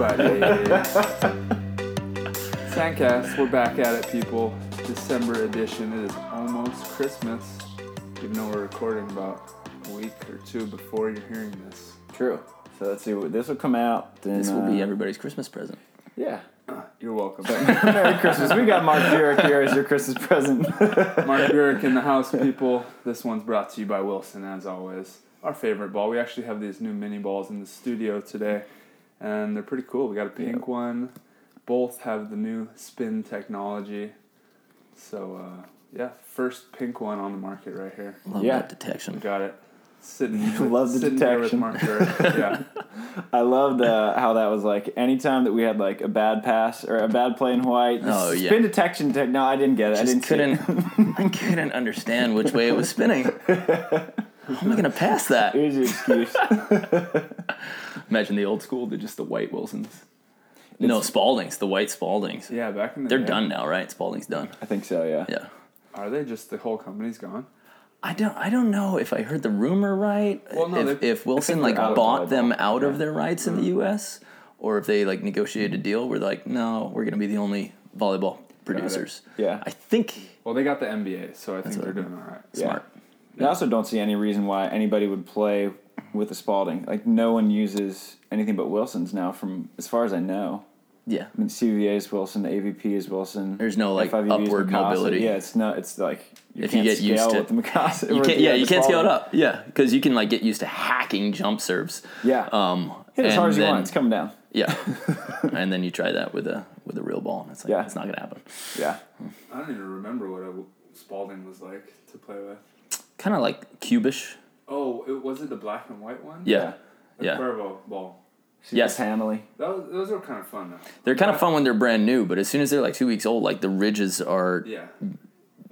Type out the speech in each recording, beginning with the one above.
everybody. Sandcast, we're back at it, people. December edition. It is almost Christmas, even though we're recording about a week or two before you're hearing this. True. So let's see. what- This will come out. Then, This will be uh, everybody's Christmas present. Yeah. You're welcome. Merry Christmas. We got Mark Burik here as your Christmas present. Mark Burik in the house, people. This one's brought to you by Wilson, as always. Our favorite ball. We actually have these new mini balls in the studio today, and they're pretty cool. We got a pink one. Both have the new spin technology. So, uh, yeah, first pink one on the market right here. Love Yeah. that detection. Got it. Sitting, Love the sitting there with detection. Yeah. I loved uh, how that was like anytime that we had like a bad pass or a bad play in white. the Oh, yeah. Spin detection tech. No, I didn't get it. I didn't see it. couldn't. I couldn't understand which way it was spinning. How am I gonna pass that? Here's your excuse. Imagine the old school, they're just the white Wilsons. no, Spaldings, the white Spaldings. Yeah, back in the They're day. done now, right? Spalding's done. I think so. Yeah. Yeah. Are they just the whole company's gone? I don't. I don't know if I heard the rumor right. Well, no, if, if Wilson like out of bought them volleyball. out of their rights in the Mm-hmm. U.S. or if they like negotiated a deal where like, no, we're gonna be the only volleyball producers. Yeah. I think Well, they got the NBA, so I think they're doing all right. Yeah. Smart. I also don't see any reason why anybody would play with a Spalding. Like no one uses anything but Wilsons now, from as far as I know. Yeah. I mean, CVA is Wilson, AVP is Wilson. There's no, like, FIVB is upward mobility. Yeah, it's not. It's like you If you can't get used to- with the Mikasa. You can't, the, yeah, you can't scale it up. Yeah, because you can like get used to hacking jump serves. Yeah, Um, hit as hard as you then- want. It's coming down. Yeah, and then you try that with a with a real ball, and it's like Yeah. it's not gonna happen. Yeah, I don't even remember what a Spalding was like to play with. Kind of like cubish. Oh, it was it the black and white one? Yeah, The yeah. Cuervo ball. Super Yes. panely. That was, those are kind of fun though. they're kind of fun when they're brand new, but as soon as they're like two weeks old, like the ridges are Yeah.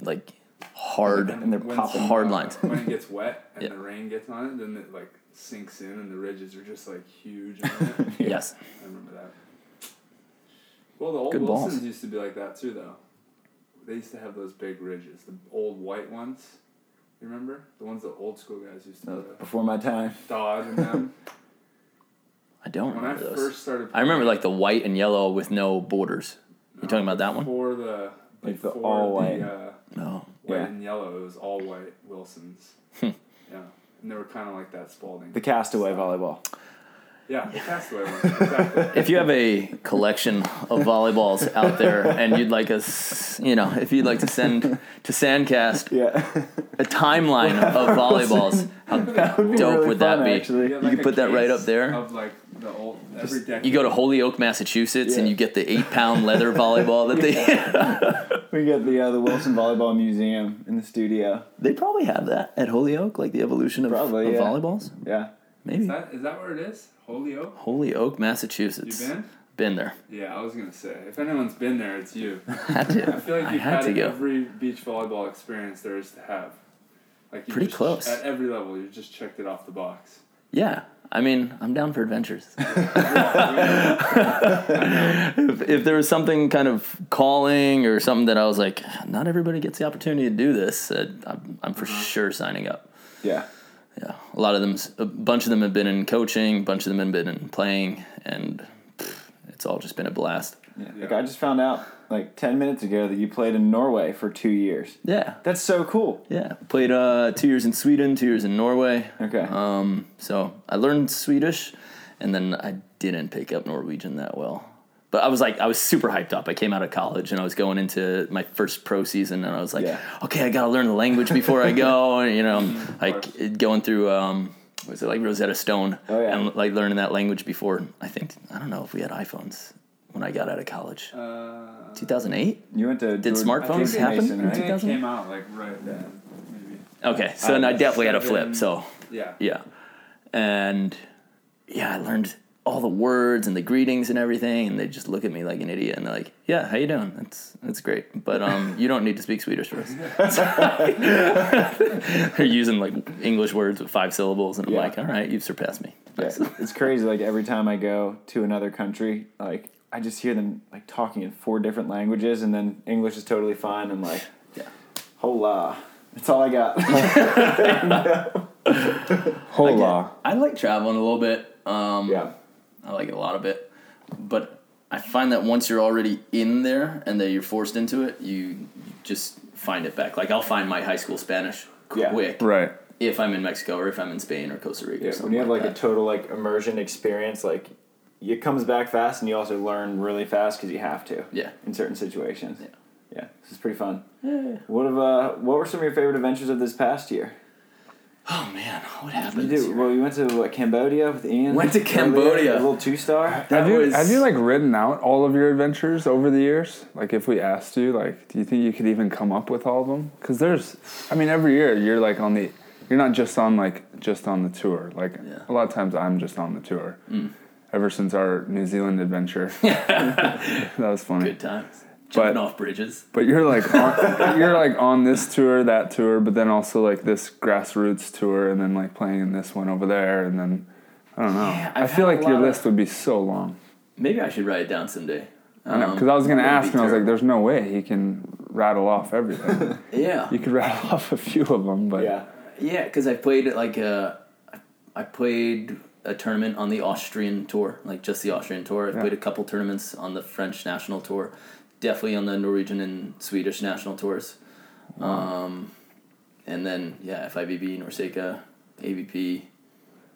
like hard. And they're popping. Hard lines. when it gets wet and Yeah. the rain gets on it, then it like sinks in and the ridges are just like huge. On. Yes, I remember that. Well, the old Good balls. Used to be like that too, though. They used to have those big ridges, the old white ones. You remember the ones the old school guys used to Uh, before my time. dodge and them? I don't when I remember those. first started, I remember like the white and yellow with no borders. You talking about that one? Before the Like the before all white. the, uh, No. white Yeah. and yellow. It was all white Wilsons. Yeah, and they were kind of like that Spalding. The castaway volleyball. Yeah, the castaway ones. Exactly. If you have a collection of volleyballs out there and you'd like us, you know, if you'd like to send to Sandcast Yeah, a timeline of volleyballs, how that would dope really would that be? Actually. get, You could put that right up there. Of like the old every decade. You go to Holyoke, Massachusetts, and you get the eight pound leather volleyball that they We got the uh, the Wilson Volleyball Museum in the studio. they probably have that at Holyoke, like the evolution of, Probably, of yeah. volleyballs. Yeah, Maybe Is that is that where it is? Holyoke. Holyoke, Massachusetts. You Massachusetts. been? Been there. Yeah, I was gonna say if anyone's been there, it's you. Had to. I feel like you've had had, to go. every beach volleyball experience there is to have. Like Pretty just- close. at every level. You just checked it off the box. Yeah. I mean, I'm down for adventures. If, if there was something kind of calling or something that I was like, not everybody gets the opportunity to do this, uh, I'm, I'm for sure signing up. yeah. Yeah, a lot of them, a bunch of them have been in coaching, a bunch of them have been in playing, and pff, it's all just been a blast. Yeah. Yeah. Like I just found out like ten minutes ago that you played in Norway for two years. Yeah, That's so cool. yeah. Played uh, two years in Sweden, two years in Norway. Okay. Um, so I learned Swedish, and then I didn't pick up Norwegian that well. But I was like, I was super hyped up. I came out of college and I was going into my first pro season, and I was like, Yeah. okay, I gotta learn the language before I go. And, you know, like going through, um, was it like Rosetta Stone? Oh, yeah. And like learning that language before. I think I don't know if we had iPhones when I got out of college. uh, 2008. you went to Did George- smartphones George happen Mason, in I right? think it 2000? came out like right then, maybe. Okay, so then Uh, I definitely had a flip. So Yeah. Yeah. And yeah, I learned all the words and the greetings and everything, and they just look at me like an idiot, and they're like, "Yeah, how you doing? That's that's great, but um, you don't need to speak Swedish for us." they're using like English words with five syllables, and I'm Yeah. like, "All right, you've surpassed me." Yeah, it's crazy. Like every time I go to another country, like I just hear them like talking in four different languages, and then English is totally fine. I'm like, Yeah. hola. That's all I got. Hola. I like traveling a little bit. Um, yeah. I like it a lot of it. but I find that once you're already in there and that you're forced into it, you, you just find it back. Like I'll find my high school Spanish Yeah. quick Right. if I'm in Mexico or if I'm in Spain or Costa Rica. Yeah, or something when you have like, like a total like immersion experience, like it comes back fast, and you also learn really fast because you have to yeah. in certain situations. Yeah. yeah, this is pretty fun. What have uh, what were some of your favorite adventures of this past year? Oh man, what You happened? did well. You went to what Cambodia with Ian. Went to earlier, Cambodia. a little two star. Have you was- have you like written out all of your adventures over the years? Like if we asked you, like, do you think you could even come up with all of them? Because there's, I mean, every year you're like on the, you're not just on like just on the tour. Like Yeah. a lot of times I'm just on the tour. Mm. Ever since our New Zealand adventure, that was funny. good times? Jumping But- off bridges. But you're like on, you're like on this tour, that tour, but then also like this grassroots tour, and then like playing in this one over there, and then I don't know. Yeah, I feel like your list would be so long. Maybe I should write it down someday. I don't know Um, because I was gonna would ask, and I was like, "There's no way he can rattle off everything. yeah, you could rattle off a few of them, but Yeah, yeah, because I played like uh, I played a tournament on the Austrian tour, like just the Austrian tour. I Yeah. played a couple tournaments on the French national tour, definitely on the Norwegian and Swedish national tours. Um, and then yeah, FIVB, NORCECA, AVP,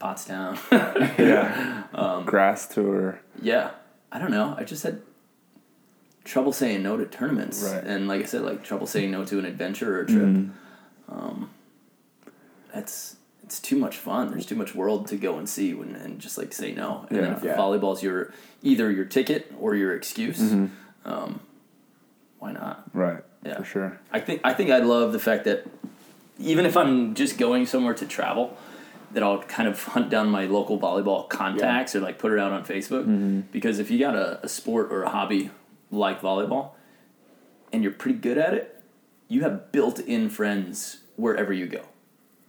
Pottstown. yeah, Um, grass tour. yeah, I don't know. I just had trouble saying no to tournaments, Right. and like I said, like trouble saying no to an adventure or a trip. Mhm. Um, that's it's too much fun. There's too much world to go and see when and just like say no. And then Yeah. if Yeah. volleyball's your either your ticket or your excuse, Mhm. um, why not? Right, Yeah. for sure. I think I think I love the fact that even if I'm just going somewhere to travel, that I'll kind of hunt down my local volleyball contacts or like put it out on Facebook. Mm-hmm. Because if you got a, a sport or a hobby like volleyball and you're pretty good at it, you have built in friends wherever you go.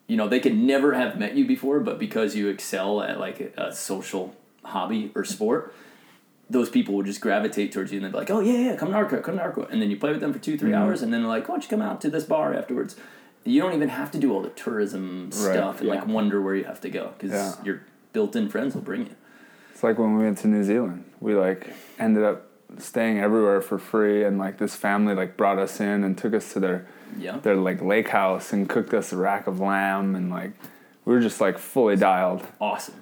You know, they could never have met you before, but because you excel at like a, a social hobby or sport, those people will just gravitate towards you and they'll be like, oh, yeah, yeah, come to Arco, come to Arco. And then you play with them for two, 3 Mm-hmm. hours, and then they're like, why don't you come out to this bar afterwards? You don't even have to do all the tourism Right, stuff and like wonder where you have to go because Yeah. your built in friends will bring you. It's like when we went to New Zealand. We like ended up staying everywhere for free, and like this family like brought us in and took us to their Yeah. their like lake house and cooked us a rack of lamb, and like we were just like fully dialed. Awesome.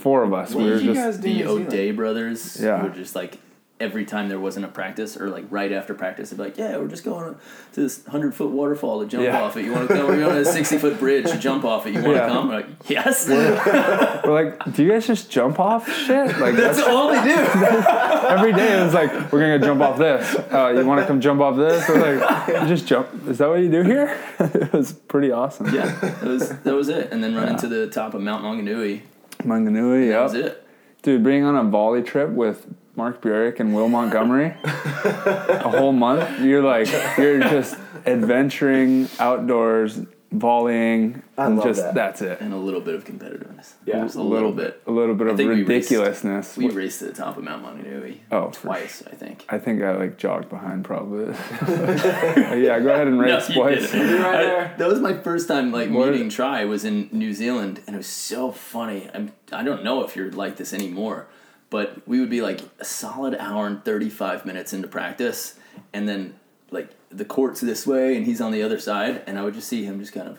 Four of us. What we were you just guys The O'Day brothers Yeah. were just like every time there wasn't a practice or like right after practice, they'd be like, "Yeah, we're just going to this hundred foot waterfall to jump Yeah. off it. You want to come? We're going to a sixty foot bridge to jump off it. You want to Yeah. come?" We're like, "Yes." we're like, do you guys just jump off shit? Like That's that's all they do. every day. It was like we're gonna jump off this. Uh, you want to come jump off this? We're like, you just jump. Is that what you do here? it was pretty awesome. Yeah, that was that was it. And then running into the top of Mount Maunganui. Manganui. That was it. Dude, being on a volley trip with Mark Burik and Will Montgomery a whole month, you're like, you're just adventuring outdoors, volleying, I and love just that. that's it. And a little bit of competitiveness. Yeah. Just a little bit. A little bit of think we raced- ridiculousness. We raced to the top of Mount Maunganui Oh, for twice, I think. I think I like jogged behind probably. yeah, go ahead and race, you boys. didn't. Right I- that was my first time like What- meeting Tri was in New Zealand, and it was so funny. I'm, I don't know if you're like this anymore, but we would be like a solid hour and thirty five minutes into practice, and then like the court's this way and he's on the other side, and I would just see him just kind of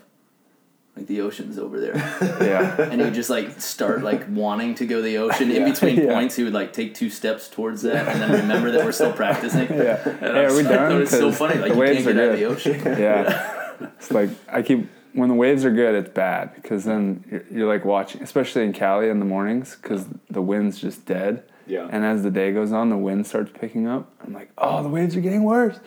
like the ocean's over there, Yeah. and he would just like start like wanting to go the ocean in between Yeah. points. He would like take two steps towards that, and then remember that we're still practicing. Yeah. And Hey, I are we like, done? "Oh, It's so funny. Like the you can't are get out of the ocean. Yeah. it's like I keep when the waves are good, it's bad because then you're, you're like watching, especially in Cali in the mornings, because the wind's just dead. Yeah. And as the day goes on, the wind starts picking up. I'm like, oh, the waves are getting worse.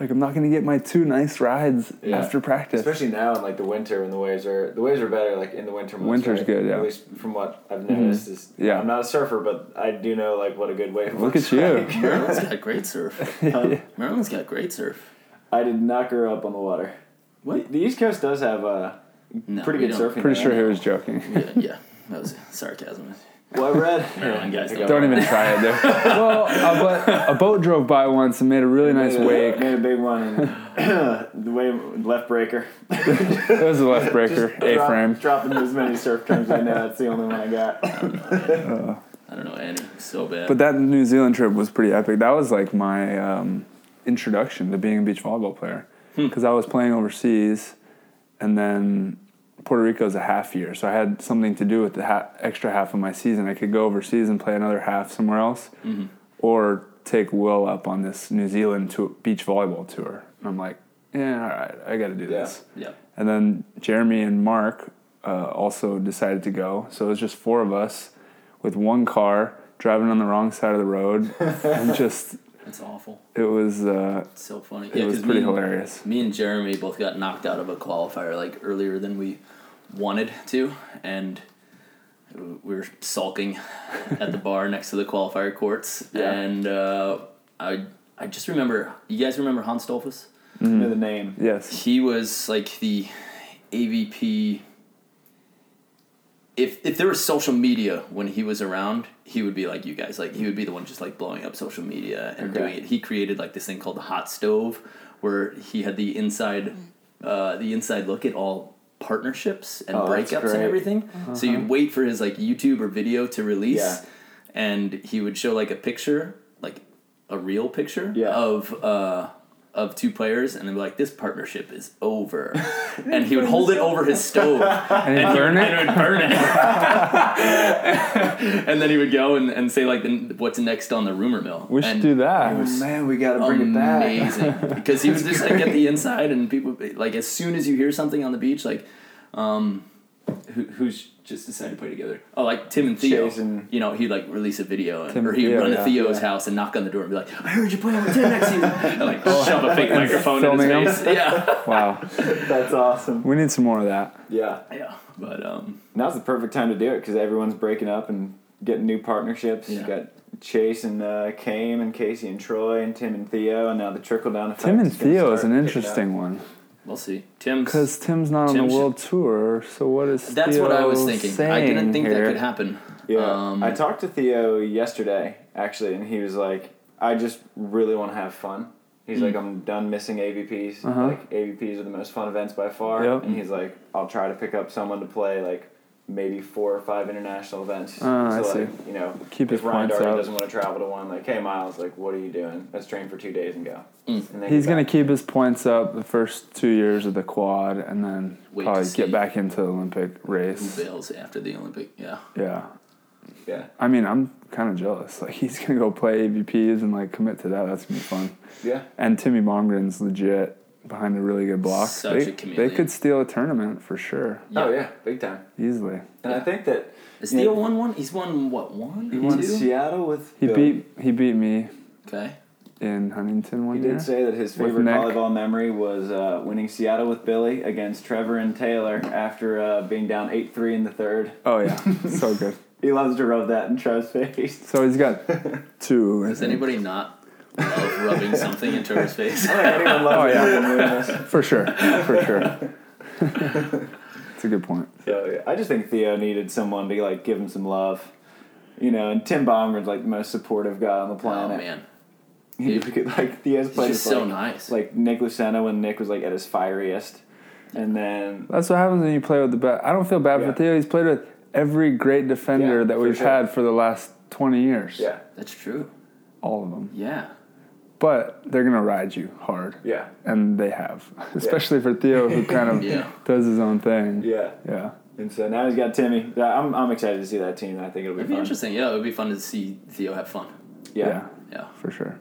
Like I'm not gonna get my two nice rides Yeah. after practice. Especially now in like the winter when the waves are the waves are better like in the winter months. Winter's right? good, yeah. At least from what I've noticed is Yeah. I'm not a surfer, but I do know like what a good wave Look looks at you. like. Maryland's got great surf. Um, Maryland's got great surf. I did not grow up on the water. What? The East Coast does have uh, No, pretty good don't. surfing. Pretty there. sure he was joking. Yeah, yeah, that was sarcasm. Well, red? Maryland guys don't. Don't even try it, dude. well, a, bo- a boat drove by once and made a really nice made a, wake. Made a big one. And the wave left breaker. It was a left breaker, A drop- frame. Dropping as many surf terms I know. That's the only one I got. I I don't know any. So bad. But that New Zealand trip was pretty epic. That was like my um, introduction to being a beach volleyball player Hmm. because I was playing overseas, and then Puerto Rico is a half year, so I had something to do with the ha- extra half of my season. I could go overseas and play another half somewhere else, Mhm. or take Will up on this New Zealand to- beach volleyball tour. And I'm like, yeah, all right, I got to do Yeah. this. yeah. And then Jeremy and Mark uh, also decided to go. So it was just four of us with one car driving on the wrong side of the road, and just It's awful. it was uh, so funny. it yeah, was 'cause pretty me, and- hilarious. Me and Jeremy both got knocked out of a qualifier like earlier than we wanted to, and we were sulking at the bar next to the qualifier courts. Yeah. And uh, I I just remember. You guys remember Hans Stolfus? I know the name. Yes. He was like the AVP. If if there was social media when he was around, he would be like you guys. Like he would be the one just like blowing up social media and Okay. doing it. He created like this thing called the hot stove, where he had the inside, uh, the inside look at all partnerships and Oh, breakups and everything. So you'd wait for his like YouTube or video to release, Yeah. and he would show like a picture, like a real picture Yeah. of uh, of two players, and they'd be like, "This partnership is over," and he would hold it over his stove, And he and, he it. and it would burn it, and then he would go and, and say like, "What's next on the rumor mill?" We should and do that. Oh man, we got to bring it back. amazing because he would just like get the inside and people like as soon as you hear something on the beach like um who, who's just decided to play together oh like tim and theo Jason. you know he'd like release a video and, Tim or he'd Theo, run to yeah. theo's Yeah. house and knock on the door and be like i heard you playing with tim next to you and like shove a fake microphone in his face yeah Wow. That's awesome. We need some more of that. Yeah. yeah but um Now's the perfect time to do it because everyone's breaking up and getting new partnerships. You Yeah. got Chase and uh, Kame and Casey and Troy and Tim and Theo, and now the trickle down effect. Tim and is gonna Theo is an interesting one we'll see tim's because Tim's not on Tim the should- world tour. So what is that's what i was thinking i didn't think here? that could happen Yeah, um, I talked to Theo yesterday actually, and he was like, "I just really want to have fun." He's Mm. like, "I'm done missing AVPs. Uh-huh. Like AVPs are the most fun events by far." Yep. And he's like, "I'll try to pick up someone to play like maybe four or five international events." Ah, I so see. you know, Keep his if Ryan points Darby up. doesn't want to travel to one, like, "Hey, Miles, like, what are you doing? Let's train for two days and go." Mm. And He's gonna keep his points up the first two years of the quad, and then Wait probably get back into the Olympic who race. bails after the olympic yeah Yeah. Yeah, I mean, I'm kind of jealous. Like he's gonna go play AVPs and like commit to that. That's gonna be fun. yeah. And Timmy Bomgren's legit behind a really good block. Such they, a they could steal a tournament for sure, Oh yeah, big time. easily. And I think that Is Yeah. Theo won one? He's won what one? he won Two? Seattle with. He Bill. beat he beat me Okay. in Huntington one He year. He did say that his favorite volleyball memory was uh, winning Seattle with Billy against Trevor and Taylor after uh, being down 8 3 in the third. Oh yeah, so good. He loves to rub that in Trev's face. So he's got two. I Does anybody not love rubbing something into his face? I don't think anyone loves Oh, yeah. more than. For sure, for sure. It's a good point. So yeah, I just think Theo needed someone to like give him some love. You know, and Tim Bomgren's like the most supportive guy on the oh, planet. Oh man, He could, like Theo's he's played just with, so like, nice. like Nick Lucena when Nick was like at his fieriest, and then That's what happens when you play with the best. I don't feel bad Yeah. for Theo. He's played with every great defender Yeah, that we've sure. had for the last twenty years. yeah, That's true. all of them. Yeah. But they're gonna ride you hard, yeah, and they have, especially for Theo, who kind of Yeah. does his own thing. yeah. Yeah. And so now he's got Timmy. I'm, I'm excited to see that team. I think it'll be It'd be fun. interesting. Yeah, it would be fun to see Theo have fun. Yeah. yeah, Yeah. for sure.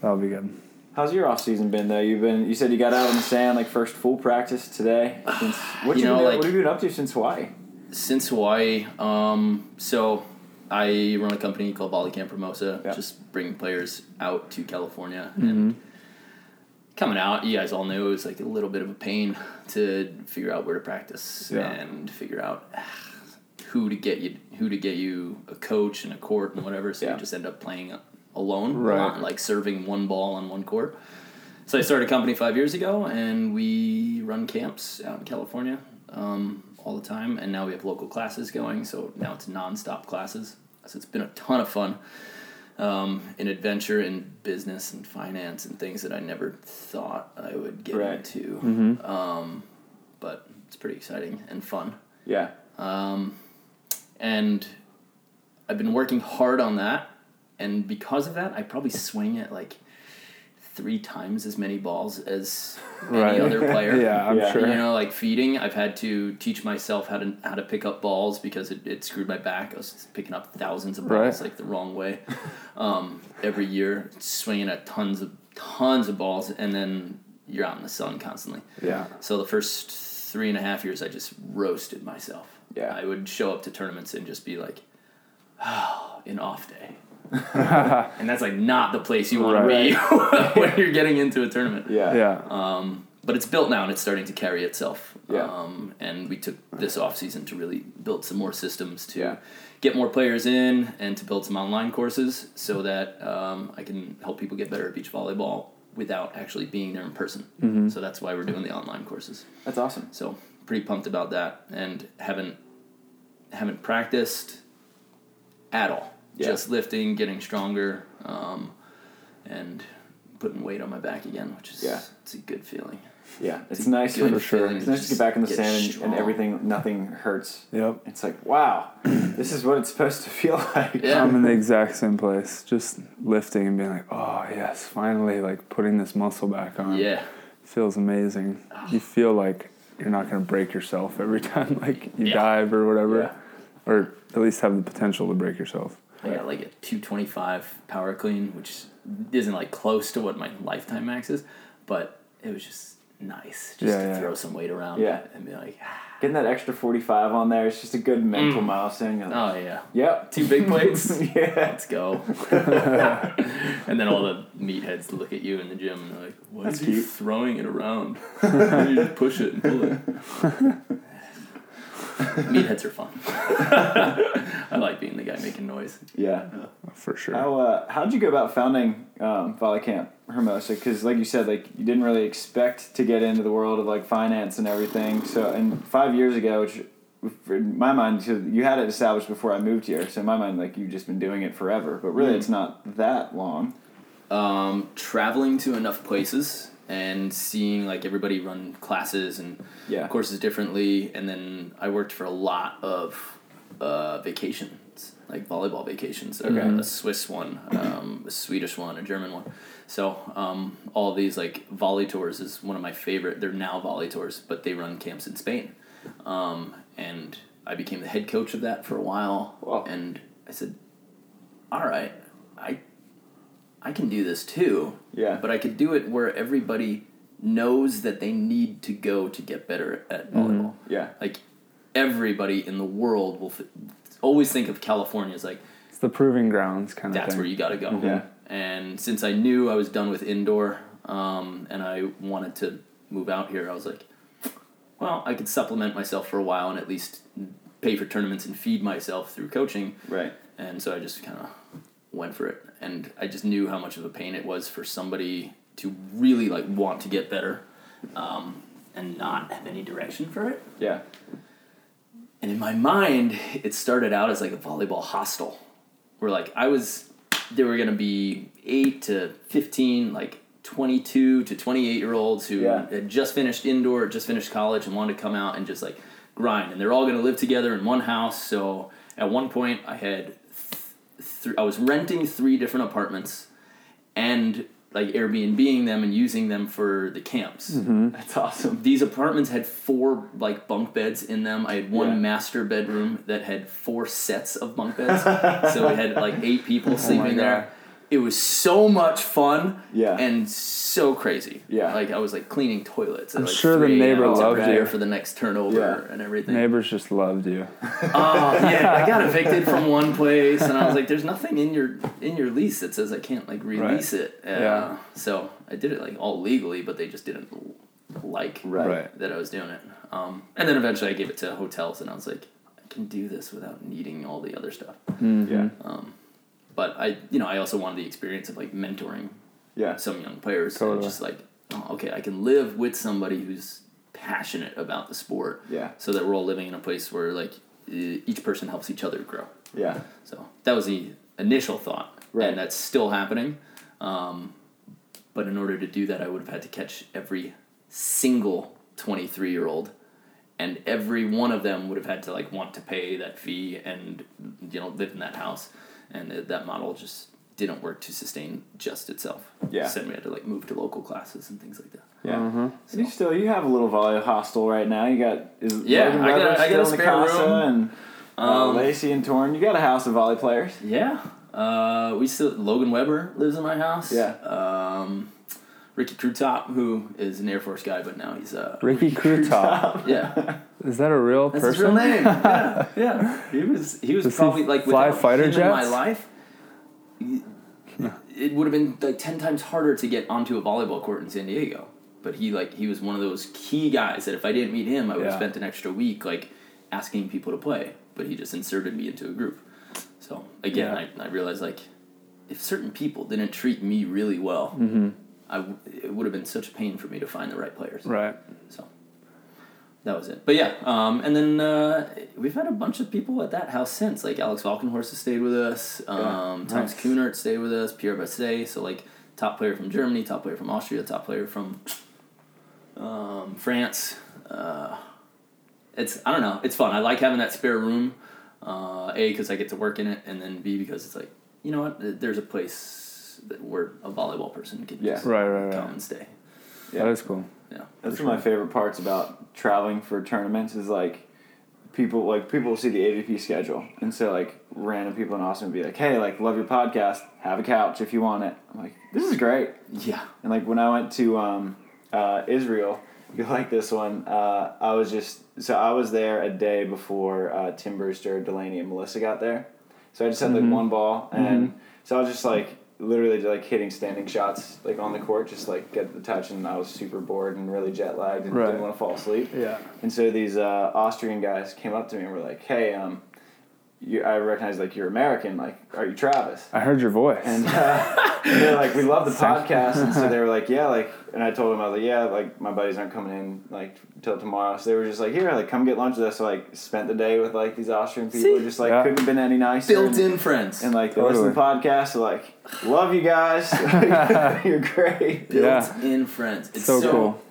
That'll be good. How's your off season been though? You've been you said you got out on the sand like first full practice today. Since, what You you, know, been, like- what have you been up to since Hawaii? Since Hawaii, um, so I run a company called Volley Camp Hermosa, Yeah. just bringing players out to California Mm-hmm. and coming out. You guys all knew it was like a little bit of a pain to figure out where to practice Yeah. and figure out who to get you, who to get you a coach and a court and whatever. So Yeah. you just end up playing alone, Right. like serving one ball on one court. So I started a company five years ago, and we run camps out in California um, all the time. And now we have local classes going, so now it's nonstop classes. So it's been a ton of fun um, in adventure, in business, and finance, and things that I never thought I would get Right. into. Mm-hmm. Um, but it's pretty exciting and fun. Yeah. Um, and I've been working hard on that, and because of that, I probably swing it like three times as many balls as any Right. other player. yeah, I'm Yeah. sure. You know, like feeding, I've had to teach myself how to how to pick up balls because it, it screwed my back. I was picking up thousands of balls Right. like the wrong way um, every year, swinging at tons of tons of balls, and then you're out in the sun constantly. Yeah. So the first three and a half years, I just roasted myself. Yeah. I would show up to tournaments and just be like, oh, an off day. and that's like not the place you want to be when you're getting into a tournament. Yeah. Yeah. Um, but it's built now and it's starting to carry itself. Yeah. Um, and we took this off season to really build some more systems to Yeah. get more players in and to build some online courses so that um, I can help people get better at beach volleyball without actually being there in person. Mm-hmm. So that's why we're doing the online courses. That's awesome. So pretty pumped about that and haven't haven't practiced at all. Yeah. Just lifting, getting stronger, um, and putting weight on my back again, which is Yeah. it's a good feeling. Yeah. It's It's nice for sure. It's to nice to get back in the sand and, and everything. Nothing hurts. Yep. It's like wow, this is what it's supposed to feel like. Yeah. I'm in the exact same place. Just lifting and being like, oh yes, finally like putting this muscle back on. Yeah. Feels amazing. You feel like you're not gonna break yourself every time like you Yeah. dive or whatever. Yeah. Or at least have the potential to break yourself. I got like a 225 power clean, which isn't like close to what my lifetime max is, but it was just nice just Yeah, to yeah. throw some weight around Yeah. and be like, ah. Getting that extra forty five on there is just a good mental Mm. milestone. Like, oh yeah, Yep. two big plates. yeah. Let's go. and then all the meatheads look at you in the gym and they're like, is he cute. throwing it around? you just push it and pull it. meatheads are fun. I like being the guy making noise. Yeah. For sure. How uh, how'd you go about founding um, Volley Camp Hermosa? Because like you said, like you didn't really expect to get into the world of like finance and everything. So and five years ago, which in my mind, you had it established before I moved here. So in my mind, like you've just been doing it forever. But really, Mm. it's not that long. Um, traveling to enough places and seeing like everybody run classes and Yeah. courses differently, and then I worked for a lot of uh, vacations, like volleyball vacations. Okay. A, a Swiss one, um, a Swedish one, a German one. So um, all these like volley tours is one of my favorite. They're now volley tours, but they run camps in Spain, um, and I became the head coach of that for a while. Wow. And I said, "All right, I can do this too." Yeah. but I could do it where everybody knows that they need to go to get better at Mm-hmm. volleyball. Yeah. Like everybody in the world will f- always think of California as like It's the proving grounds kind of that's thing. where you got to go. Yeah. And since I knew I was done with indoor, um, and I wanted to move out here, I was like, well, I could supplement myself for a while and at least pay for tournaments and feed myself through coaching. Right. And so I just kind of went for it. And I just knew how much of a pain it was for somebody to really like want to get better um, and not have any direction for it. Yeah. And in my mind, it started out as like a volleyball hostel, where like I was, there were gonna be eight to fifteen, like twenty-two to twenty-eight year olds who Yeah. had just finished indoor, just finished college, and wanted to come out and just like grind. And they're all gonna live together in one house. So at one point, I had, th- I was renting three different apartments, and like Airbnbing them and using them for the camps mm-hmm. That's awesome. these apartments had four like bunk beds in them. I had one Yeah. master bedroom that had four sets of bunk beds, so we had like eight people oh sleeping God. there. It was so much fun, Yeah. and so crazy. Yeah. like I was like cleaning toilets. At, I'm like, sure the 3 a.m. neighbor loved you. for the next turnover Yeah. and everything. Neighbors just loved you. Oh yeah, I got evicted from one place, and I was like, "There's nothing in your in your lease that says I can't like release it." Uh, Yeah. So I did it like all legally, but they just didn't like Right. Right. that I was doing it. Um, and then eventually I gave it to hotels, and I was like, I can do this without needing all the other stuff. Yeah. Um, but I, you know, I also wanted the experience of like mentoring Yeah. some young players, and Totally. just like, oh, okay, I can live with somebody who's passionate about the sport, Yeah. so that we're all living in a place where like each person helps each other grow. Yeah. So that was the initial thought, Right. and that's still happening. Um, but in order to do that, I would have had to catch every single twenty-three year old, and every one of them would have had to like want to pay that fee and you know lived in that house, and it, that model just didn't work to sustain just itself. Yeah. So then we had to like move to local classes and things like that. Yeah. Mhm. And you still you have a little volley hostel right now. You got is Yeah, Logan I got a- I got a the spare room. and uh, Um, Lacey and Torn. You got a house of volley players. Yeah. Uh, we still Logan Weber lives in my house. Yeah. Um, Ricky Crutop, who is an Air Force guy, but now he's uh Ricky Krutop. yeah. Is that a real That's person? his real name. Yeah, yeah. He was he was Does he probably like fly fighter him in my life. It would have been like ten times harder to get onto a volleyball court in San Diego. But he like he was one of those key guys that if I didn't meet him, I would have Yeah. spent an extra week like asking people to play. But he just inserted me into a group. So again, Yeah. I, I realized like if certain people didn't treat me really well, Mm-hmm. I w- it would have been such a pain for me to find the right players. Right. So that was it. But yeah, um, and then uh, we've had a bunch of people at that house since. Like Alex Walkenhorst has stayed with us. Um, Thomas nice. Kunert stayed with us. Pierre Basset. So like top player from Germany, top player from Austria, top player from um, France. Uh, it's I don't know. It's fun. I like having that spare room. Uh, a because I get to work in it, and then B because it's like you know what? There's a place that where a volleyball person can Yeah. just Right, right, right. come and stay. Yeah. That is cool. Yeah. That's one of my favorite parts about traveling for tournaments is like people like people will see the AVP schedule and so like random people in Austin would be like, Hey, like love your podcast, have a couch if you want it. I'm like, This is great. Yeah. And like when I went to um, uh, Israel, you like this one. Uh, I was just so I was there a day before uh, Tim Brewster, Delaney, and Melissa got there. So I just had like Mhm. one ball, and so I was just like literally like hitting standing shots like on the court, just like get the touch, and I was super bored and really jet lagged and Right. didn't want to fall asleep. Yeah. And so these uh, Austrian guys came up to me and were like, "Hey, um, you, I recognize like you're American. Like, are you Travis?" I heard your voice. And, uh, and they're like, we love the podcast, and so they were like, yeah, like, and I told them I was like, yeah, like my buddies aren't coming in like till tomorrow, so they were just like, here, like, come get lunch with us. So like, spent the day with like these Austrian people, See? just like Yeah. couldn't have been any nicer. Built and, in friends. and like they listen to the podcast, so like, love you guys, you're great. Built Yeah. in friends. It's so, so, cool.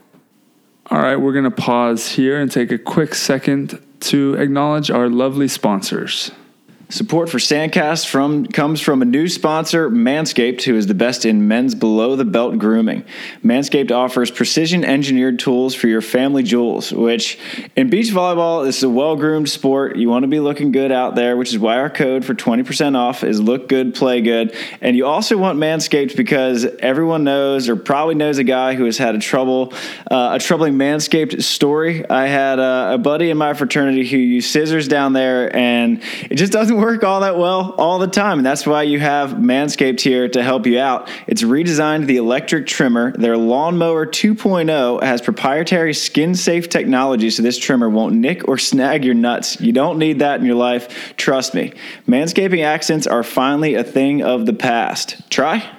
All right, we're going to pause here and take a quick second to acknowledge our lovely sponsors. Support for Sandcast from comes from a new sponsor, Manscaped, who is the best in men's below the belt grooming. Manscaped offers precision engineered tools for your family jewels, which in beach volleyball this is a well groomed sport. You want to be looking good out there, which is why our code for 20% off is look good, play good. And you also want Manscaped because everyone knows or probably knows a guy who has had a trouble uh, a troubling Manscaped story. I had uh, a buddy in my fraternity who used scissors down there and it just doesn't work all that well all the time. And that's why you have Manscaped here to help you out. It's redesigned the electric trimmer. Their lawnmower 2.0 has proprietary skin safe technology, so this trimmer won't nick or snag your nuts. You don't need that in your life. Trust me. Manscaping accents are finally a thing of the past. Try?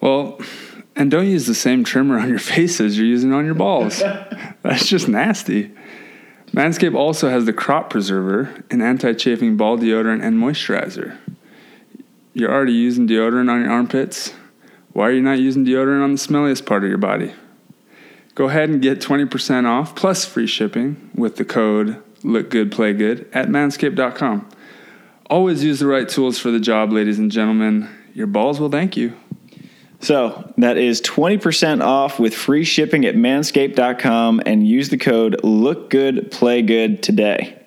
Well, and don't use the same trimmer on your face as you're using on your balls. That's just nasty. Manscaped also has the crop preserver, an anti chafing ball deodorant, and moisturizer. You're already using deodorant on your armpits. Why are you not using deodorant on the smelliest part of your body? Go ahead and get 20% off plus free shipping with the code LookGoodPlayGood at manscaped.com. Always use the right tools for the job, ladies and gentlemen. Your balls will thank you. So that is 20% off with free shipping at manscaped.com and use the code LookGoodPlayGood today.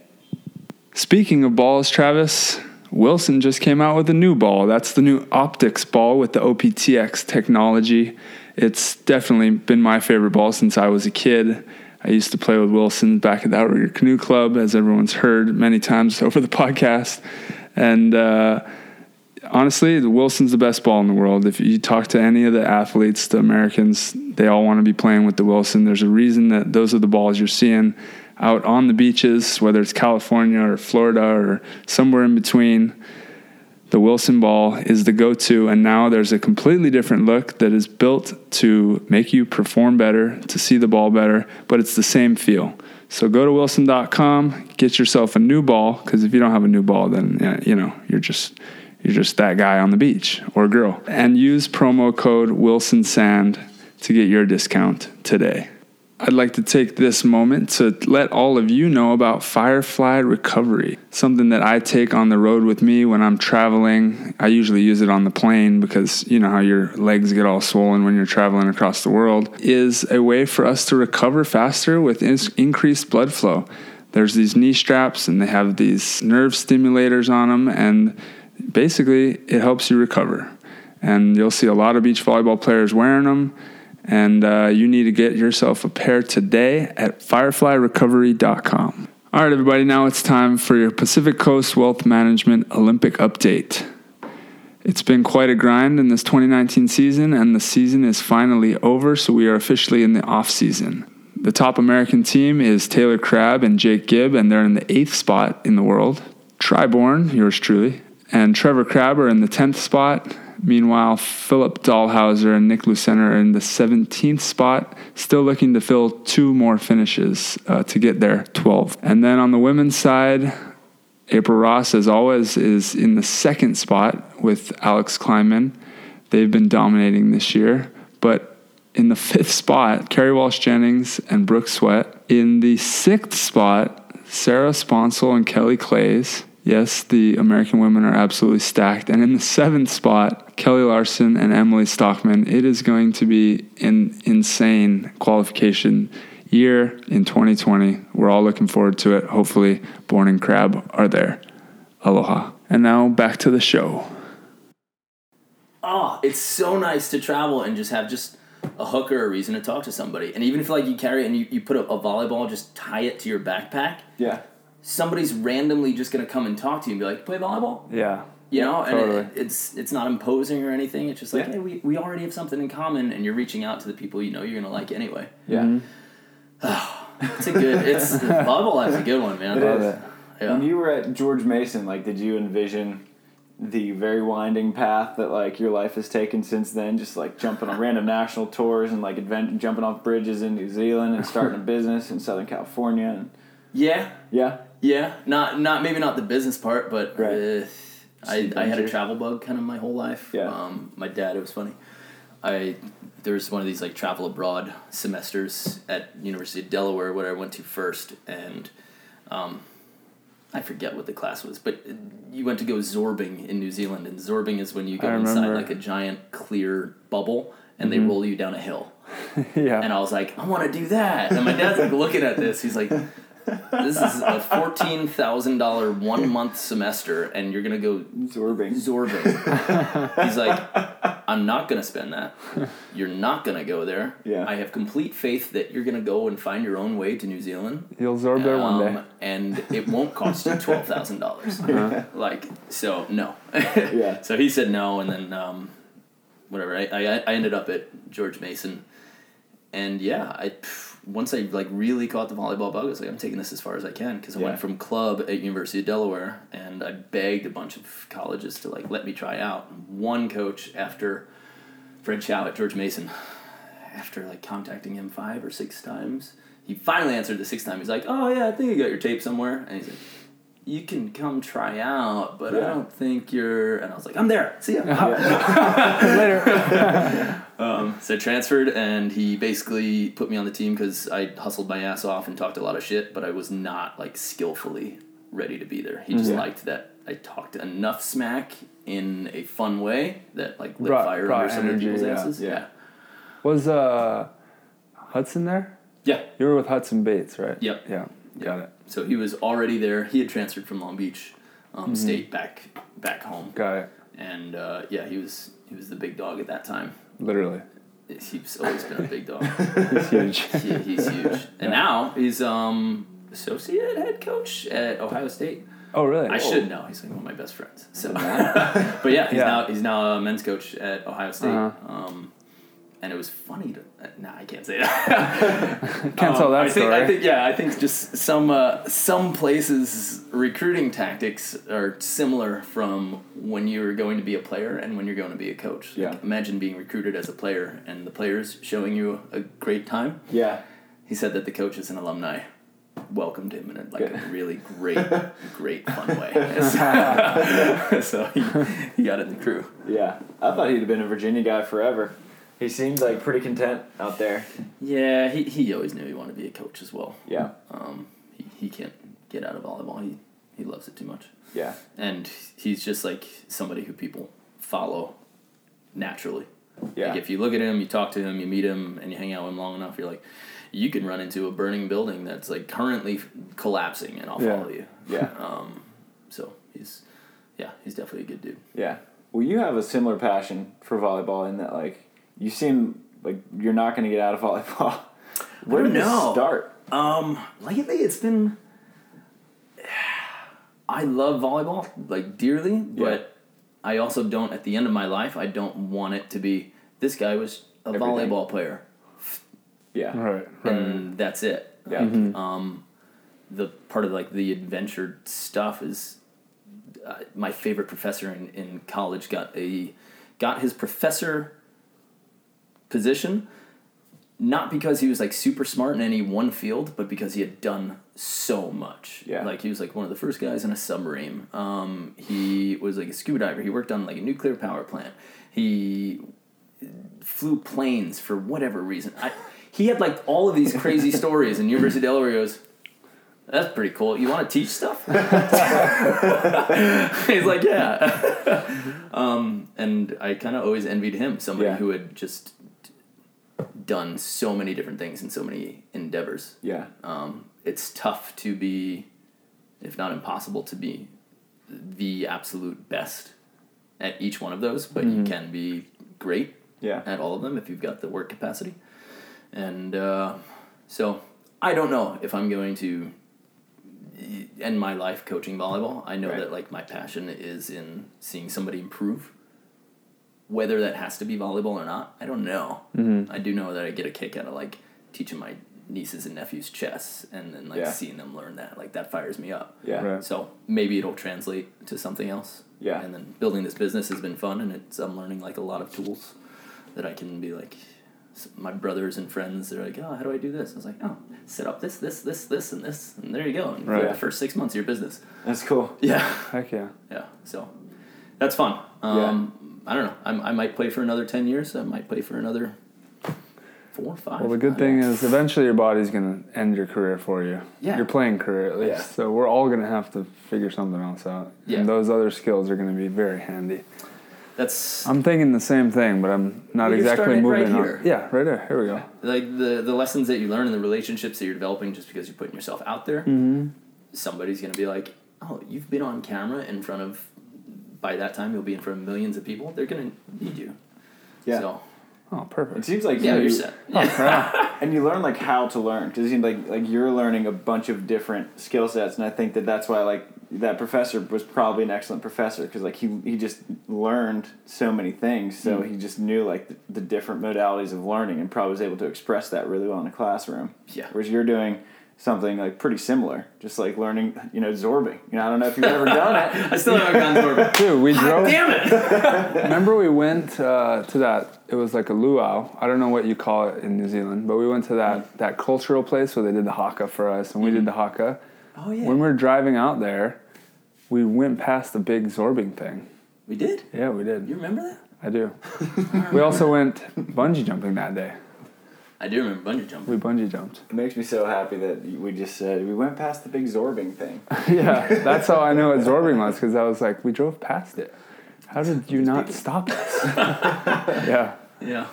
Speaking of balls, Travis, Wilson just came out with a new ball. That's the new Optics ball with the OPTX technology. It's definitely been my favorite ball since I was a kid. I used to play with Wilson back at the Outrigger Canoe Club, as everyone's heard many times over the podcast. And uh, honestly, the Wilson's the best ball in the world. If you talk to any of the athletes, the Americans, they all want to be playing with the Wilson. There's a reason that those are the balls you're seeing out on the beaches, whether it's California or Florida or somewhere in between. The Wilson ball is the go to, and now there's a completely different look that is built to make you perform better, to see the ball better, but it's the same feel. So go to wilson.com, get yourself a new ball, because if you don't have a new ball, then you know you're just you're just that guy on the beach or girl. And use promo code Wilson Sand to get your discount today. I'd like to take this moment to let all of you know about Firefly Recovery, something that I take on the road with me when I'm traveling. I usually use it on the plane because you know how your legs get all swollen when you're traveling across the world, is a way for us to recover faster with in- increased blood flow. There's these knee straps and they have these nerve stimulators on them, and basically it helps you recover. And you'll see a lot of beach volleyball players wearing them and uh, you need to get yourself a pair today at fireflyrecovery.com. All right, everybody, now it's time for your Pacific Coast Wealth Management Olympic update. It's been quite a grind in this 2019 season, and the season is finally over, so we are officially in the off season. The top American team is Taylor Crabb and Jake Gibb, and they're in the eighth spot in the world. Tri Bourne, yours truly, and Trevor Crabb are in the 10th spot, Meanwhile, Philip Dalhausser and Nick Lucena are in the 17th spot, still looking to fill two more finishes uh, to get there, 12. And then on the women's side, April Ross, as always, is in the second spot with Alix Klineman. They've been dominating this year. But in the fifth spot, Kerri Walsh Jennings and Brooke Sweat. In the sixth spot, Sarah Sponcil and Kelly Claes. Yes, the American women are absolutely stacked. And in the seventh spot, Kelly Larsen and Emily Stockman. It is going to be an insane qualification year in 2020. We're all looking forward to it. Hopefully, Bourne and Crabb are there. Aloha. And now back to the show. Oh, it's so nice to travel and just have just a hook or a reason to talk to somebody. And even if like you carry it and you, you put a, a volleyball, just tie it to your backpack. Yeah. Somebody's randomly just gonna come and talk to you and be like, "Play volleyball," Yeah. you know, and Totally. it, it's it's not imposing or anything. It's just like, Yeah. hey, we, we already have something in common, and you're reaching out to the people you know you're gonna like anyway. Yeah. Mm-hmm. It's a good. It's volleyball life's a good one, man. It is. Yeah. When you were at George Mason, like, did you envision the very winding path that like your life has taken since then? Just like jumping on random national tours and like advent- jumping off bridges in New Zealand and starting a business in Southern California. And yeah, yeah, yeah. Not not maybe not the business part, but Right. uh, I I had a travel bug kind of my whole life. Yeah. Um, my dad. It was funny. I there was one of these like travel abroad semesters at University of Delaware where I went to first, and um, I forget what the class was, but you went to go zorbing in New Zealand, and zorbing is when you go I inside remember. like a giant clear bubble and they roll you down a hill. Yeah. And I was like, I want to do that. And my dad's like looking at this. He's like, this is a fourteen thousand dollar one month semester, and you're gonna go absorbing. zorbing. He's like, I'm not gonna spend that. You're not gonna go there. Yeah. I have complete faith that you're gonna go and find your own way to New Zealand. You'll zorb there one day. Um, and it won't cost you twelve thousand dollars. Like so, no. Yeah. So he said no, and then um, whatever. I, I I ended up at George Mason, and yeah, I pff, once I like really caught the volleyball bug, I was like, I'm taking this as far as I can because I Yeah. went from club at University of Delaware, and I begged a bunch of colleges to like let me try out. One coach after Fred Chao at George Mason, after like contacting him five or six times, he finally answered the sixth time. He's like, "Oh yeah, I think I got your tape somewhere," and he's like. You can come try out, but I don't think you're. And I was like, I'm there. See ya. Later. Um, so transferred, and he basically put me on the team because I hustled my ass off and talked a lot of shit, but I was not like skillfully ready to be there. He just Yeah. liked that I talked enough smack in a fun way that like lit Brought- fire brought under some of people's yeah. asses. Yeah. Was uh, Hudson there? yeah, You were with Hudson Bates, right? Yep. Yeah. Got it. So he was already there. He had transferred from Long Beach um, Mm-hmm. State back back home, Got it. and uh, yeah, he was he was the big dog at that time. Literally. He's always been a big dog. he's huge. Yeah, he's huge. And now he's um associate head coach at Ohio State. oh, really? I should know. He's like one of my best friends. So, but yeah, he's Yeah. now he's now a men's coach at Ohio State. Uh-huh. Um, and it was funny to. Uh, nah, I can't say that. Can't tell that I think, story. I think yeah, I think just some uh, some places recruiting tactics are similar from when you're going to be a player and when you're going to be a coach. Yeah. Like, imagine being recruited as a player and the players showing you a great time. Yeah. He said that the coaches and alumni welcomed him in a, like a really great, great fun way. so he, he got in the crew. Yeah. I thought he'd have been a Virginia guy forever. He seems like pretty content out there. Yeah, he, he always knew he wanted to be a coach as well. Yeah. Um, he, he can't get out of volleyball. He he loves it too much, Yeah. and he's just like somebody who people follow naturally. Yeah. Like if you look at him, you talk to him, you meet him, and you hang out with him long enough, you're like, you can run into a burning building that's like currently collapsing, and I'll Yeah. follow you. Yeah. Um, so he's, yeah, he's definitely a good dude. Yeah. Well, you have a similar passion for volleyball in that, like, you seem like you're not going to get out of volleyball. Where don't did this start? Um, lately it's been. I love volleyball like dearly, but I also don't. At the end of my life, I don't want it to be. This guy was a Everything. volleyball player, Yeah. Right. Right. and that's it. Yeah. Like, um, the part of like the adventure stuff is uh, my favorite professor in, in college got a got his professor position not because he was like super smart in any one field, but because he had done so much. Yeah. Like he was like one of the first guys in a submarine. Um, he was like a scuba diver. He worked on like a nuclear power plant. He flew planes for whatever reason. I, he had like all of these crazy stories, and University of Delaware goes, "That's pretty cool. You want to teach stuff?" He's like, "Yeah." um, and I kind of always envied him, somebody Yeah. who had just done so many different things in so many endeavors. Yeah. Um, it's tough to be, if not impossible, to be the absolute best at each one of those, but you can be great Yeah. at all of them if you've got the work capacity. And uh, so I don't know if I'm going to end my life coaching volleyball. I know Right. that like my passion is in seeing somebody improve. Whether that has to be volleyball or not, I don't know. Mm-hmm. I do know that I get a kick out of like teaching my nieces and nephews chess and then like Yeah. seeing them learn that. Like that fires me up. Yeah. Right. So maybe it'll translate to something else. Yeah. And then building this business has been fun, and it's I'm learning like a lot of tools that I can be like. My brothers and friends, they're like, "Oh, how do I do this?" I was like, "Oh, set up this, this, this, this, and this, and there you go." And for Right. the first six months of your business. That's cool. Yeah, Heck yeah. yeah. So that's fun. Um, I don't know. I'm, I might play for another ten years. I might play for another four, five. Well, the good thing know. is eventually your body's gonna end your career for you. Yeah. Your playing career at least. Yeah. So we're all gonna have to figure something else out. Yeah. And those other skills are gonna be very handy. that's I'm thinking the same thing, but I'm not Well, exactly it right moving on. here. Yeah, right there. Here we go. like the the lessons that you learn and the relationships that you're developing just because you're putting yourself out there. Mm-hmm. Somebody's gonna be like, "Oh, you've been on camera in front of." By that time, you'll be in front of millions of people. They're gonna need you. Yeah. So Oh, perfect. It seems like yeah, you, you're set. Oh, yeah. and you learn like how to learn because it seems like like you're learning a bunch of different skill sets, and I think that that's why like that professor was probably an excellent professor because like he he just learned so many things, so mm. he just knew like the, the different modalities of learning, and probably was able to express that really well in the classroom. Yeah. Whereas you're doing something like pretty similar, just like learning, you know, zorbing. You know, I don't know if you've ever done it. I still haven't gone zorbing. Dude, we drove. Damn it! Remember we went uh, to that? It was like a luau. I don't know what you call it in New Zealand, but we went to that that cultural place where they did the haka for us, and we did the haka. Oh yeah. When we were driving out there, we went past the big zorbing thing. we did. Yeah, we did. You remember that? I do. we also went bungee jumping that day. I do remember bungee jumping. We bungee jumped. It makes me so happy that we just said we went past the big zorbing thing. yeah, that's how I know what zorbing was because I was like, we drove past it. How did you not stop us? yeah, Yeah.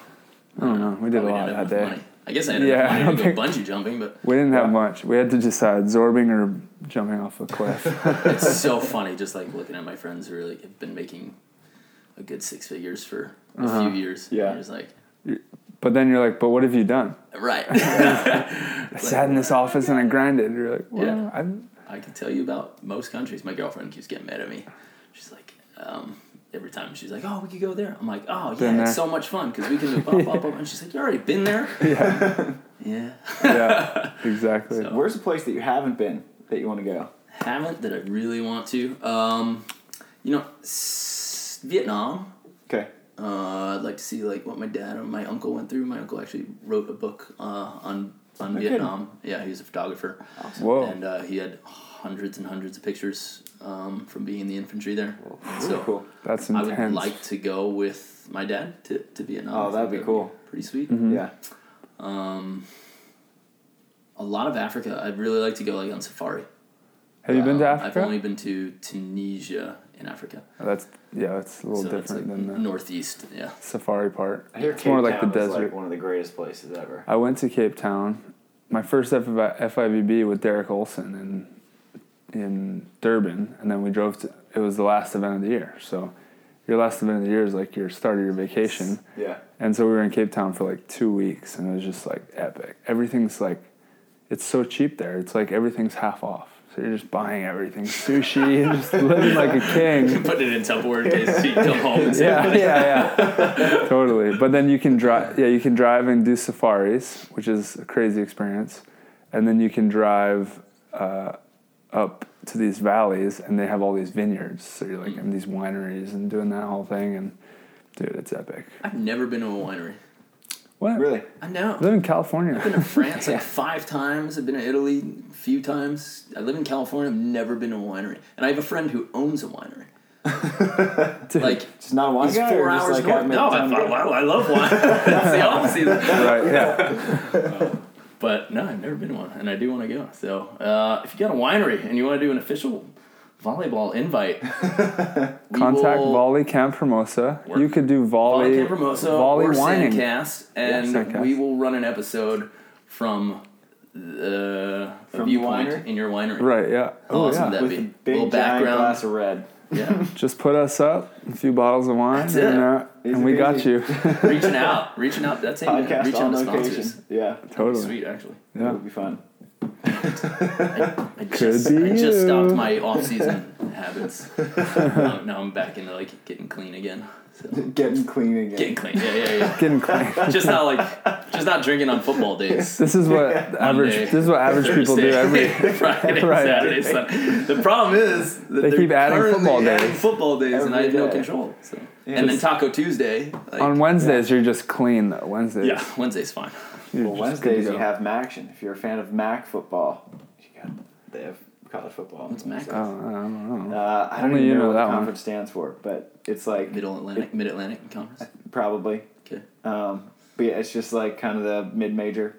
I don't know. We did Probably a lot that day. money. I guess I ended Yeah, up I wanting to don't go bungee jumping, but We didn't have much. We had to decide zorbing or jumping off a cliff. it's so funny just like looking at my friends who really have been making a good six figures for a Uh-huh. few years. Yeah. You're just like, But then you're like, but what have you done? right. I sat in this office and I grinded. You're like, well, Yeah. I'm, I can tell you about most countries. My girlfriend keeps getting mad at me. She's like, um, every time she's like, "Oh, we could go there." I'm like, "Oh, Been yeah, it's there. so much fun because we can do bop, bop, bop." And she's like, "You already been there?" yeah, Yeah. yeah, exactly. So- Where's a place that you haven't been that you want to go? Haven't that I really want to. Um, you know, s- Vietnam. Okay. Uh, I'd like to see like what my dad or my uncle went through. My uncle actually wrote a book uh, on on No Vietnam. Yeah, he was a photographer, Whoa. and uh, he had hundreds and hundreds of pictures um, from being in the infantry there. And so cool. That's I would like to go with my dad to, to Vietnam. Oh, that'd be cool. Pretty sweet. Mhm. Yeah. Um, a lot of Africa. I'd really like to go like on safari. Have you been to Um, Africa? I've only been to Tunisia in Africa. That's yeah, that's a little so different like than the northeast. Yeah. safari part. I hear It's Cape more like the Town is desert. like one of the greatest places ever. I went to Cape Town. My first FIVB with Derek Olson in in Durban, and then we drove to. It was the last event of the year, so your last event of the year is like your start of your vacation. Yeah. And so we were in Cape Town for like two weeks, and it was just like epic. Everything's like, it's so cheap there. It's like everything's half off. So you're just buying everything, sushi, and just living like a king. Put it in Tupperware in case you come home and Yeah, yeah, yeah, totally. But then you can drive. Yeah, you can drive and do safaris, which is a crazy experience. And then you can drive uh, up to these valleys, and they have all these vineyards. So you're like in these wineries and doing that whole thing, and dude, it's epic. I've never been to a winery. What? Really? I know. I live in California. I've been to France like five times. I've been to Italy a few times. I live in California. I've never been to a winery, and I have a friend who owns a winery. Dude. Like Just not a wine he's guy. four hours like north. No, I, time to? I, I love wine. That's the opposite. right? Yeah. But no, I've never been to one, and I do want to go. So uh, if you got a winery and you want to do an official volleyball invite, Contact will- Volley Camp Hermosa. Work. You could do volley, Volley Camp Hermosa volley or whining. Sandcast, and Sandcast. we will run an episode from the From viewpoint winery? in your winery. Right? Yeah. Oh Awesome, yeah. that- With be. a big Little giant background. glass of red. Yeah, Just put us up, a few bottles of wine, That's and, it. uh, and we got you. reaching out, reaching out. That's it. you Podcast reach on out to location. sponsors. Yeah. totally. Sweet, actually. Yeah. It Yeah. would be fun. I Could just, be I just stopped my off-season habits. now, now I'm back into like getting clean again. So Getting clean again. getting clean, yeah, yeah, yeah. Getting clean. Just not like, just not drinking on football days. This is what average. Monday, This is what average people do every. Friday, Right. Saturday, Sunday. The problem is that They keep adding currently football adding days. Football days, and I Every have no control. So. Yeah, and then Taco Tuesday. Like, On Wednesdays, you're just clean though. Wednesdays. yeah, Wednesday's fine. You're Well, just good to Wednesdays you have Maction. If you're a fan of Mac football, you got they have college football. on What's Mac? Oh, I don't know. Uh, I don't Only even you know, know what that the one. conference stands for, but it's like Middle Atlantic, Mid Atlantic Conference. probably. Okay. Um, but yeah, it's just like kind of the mid-major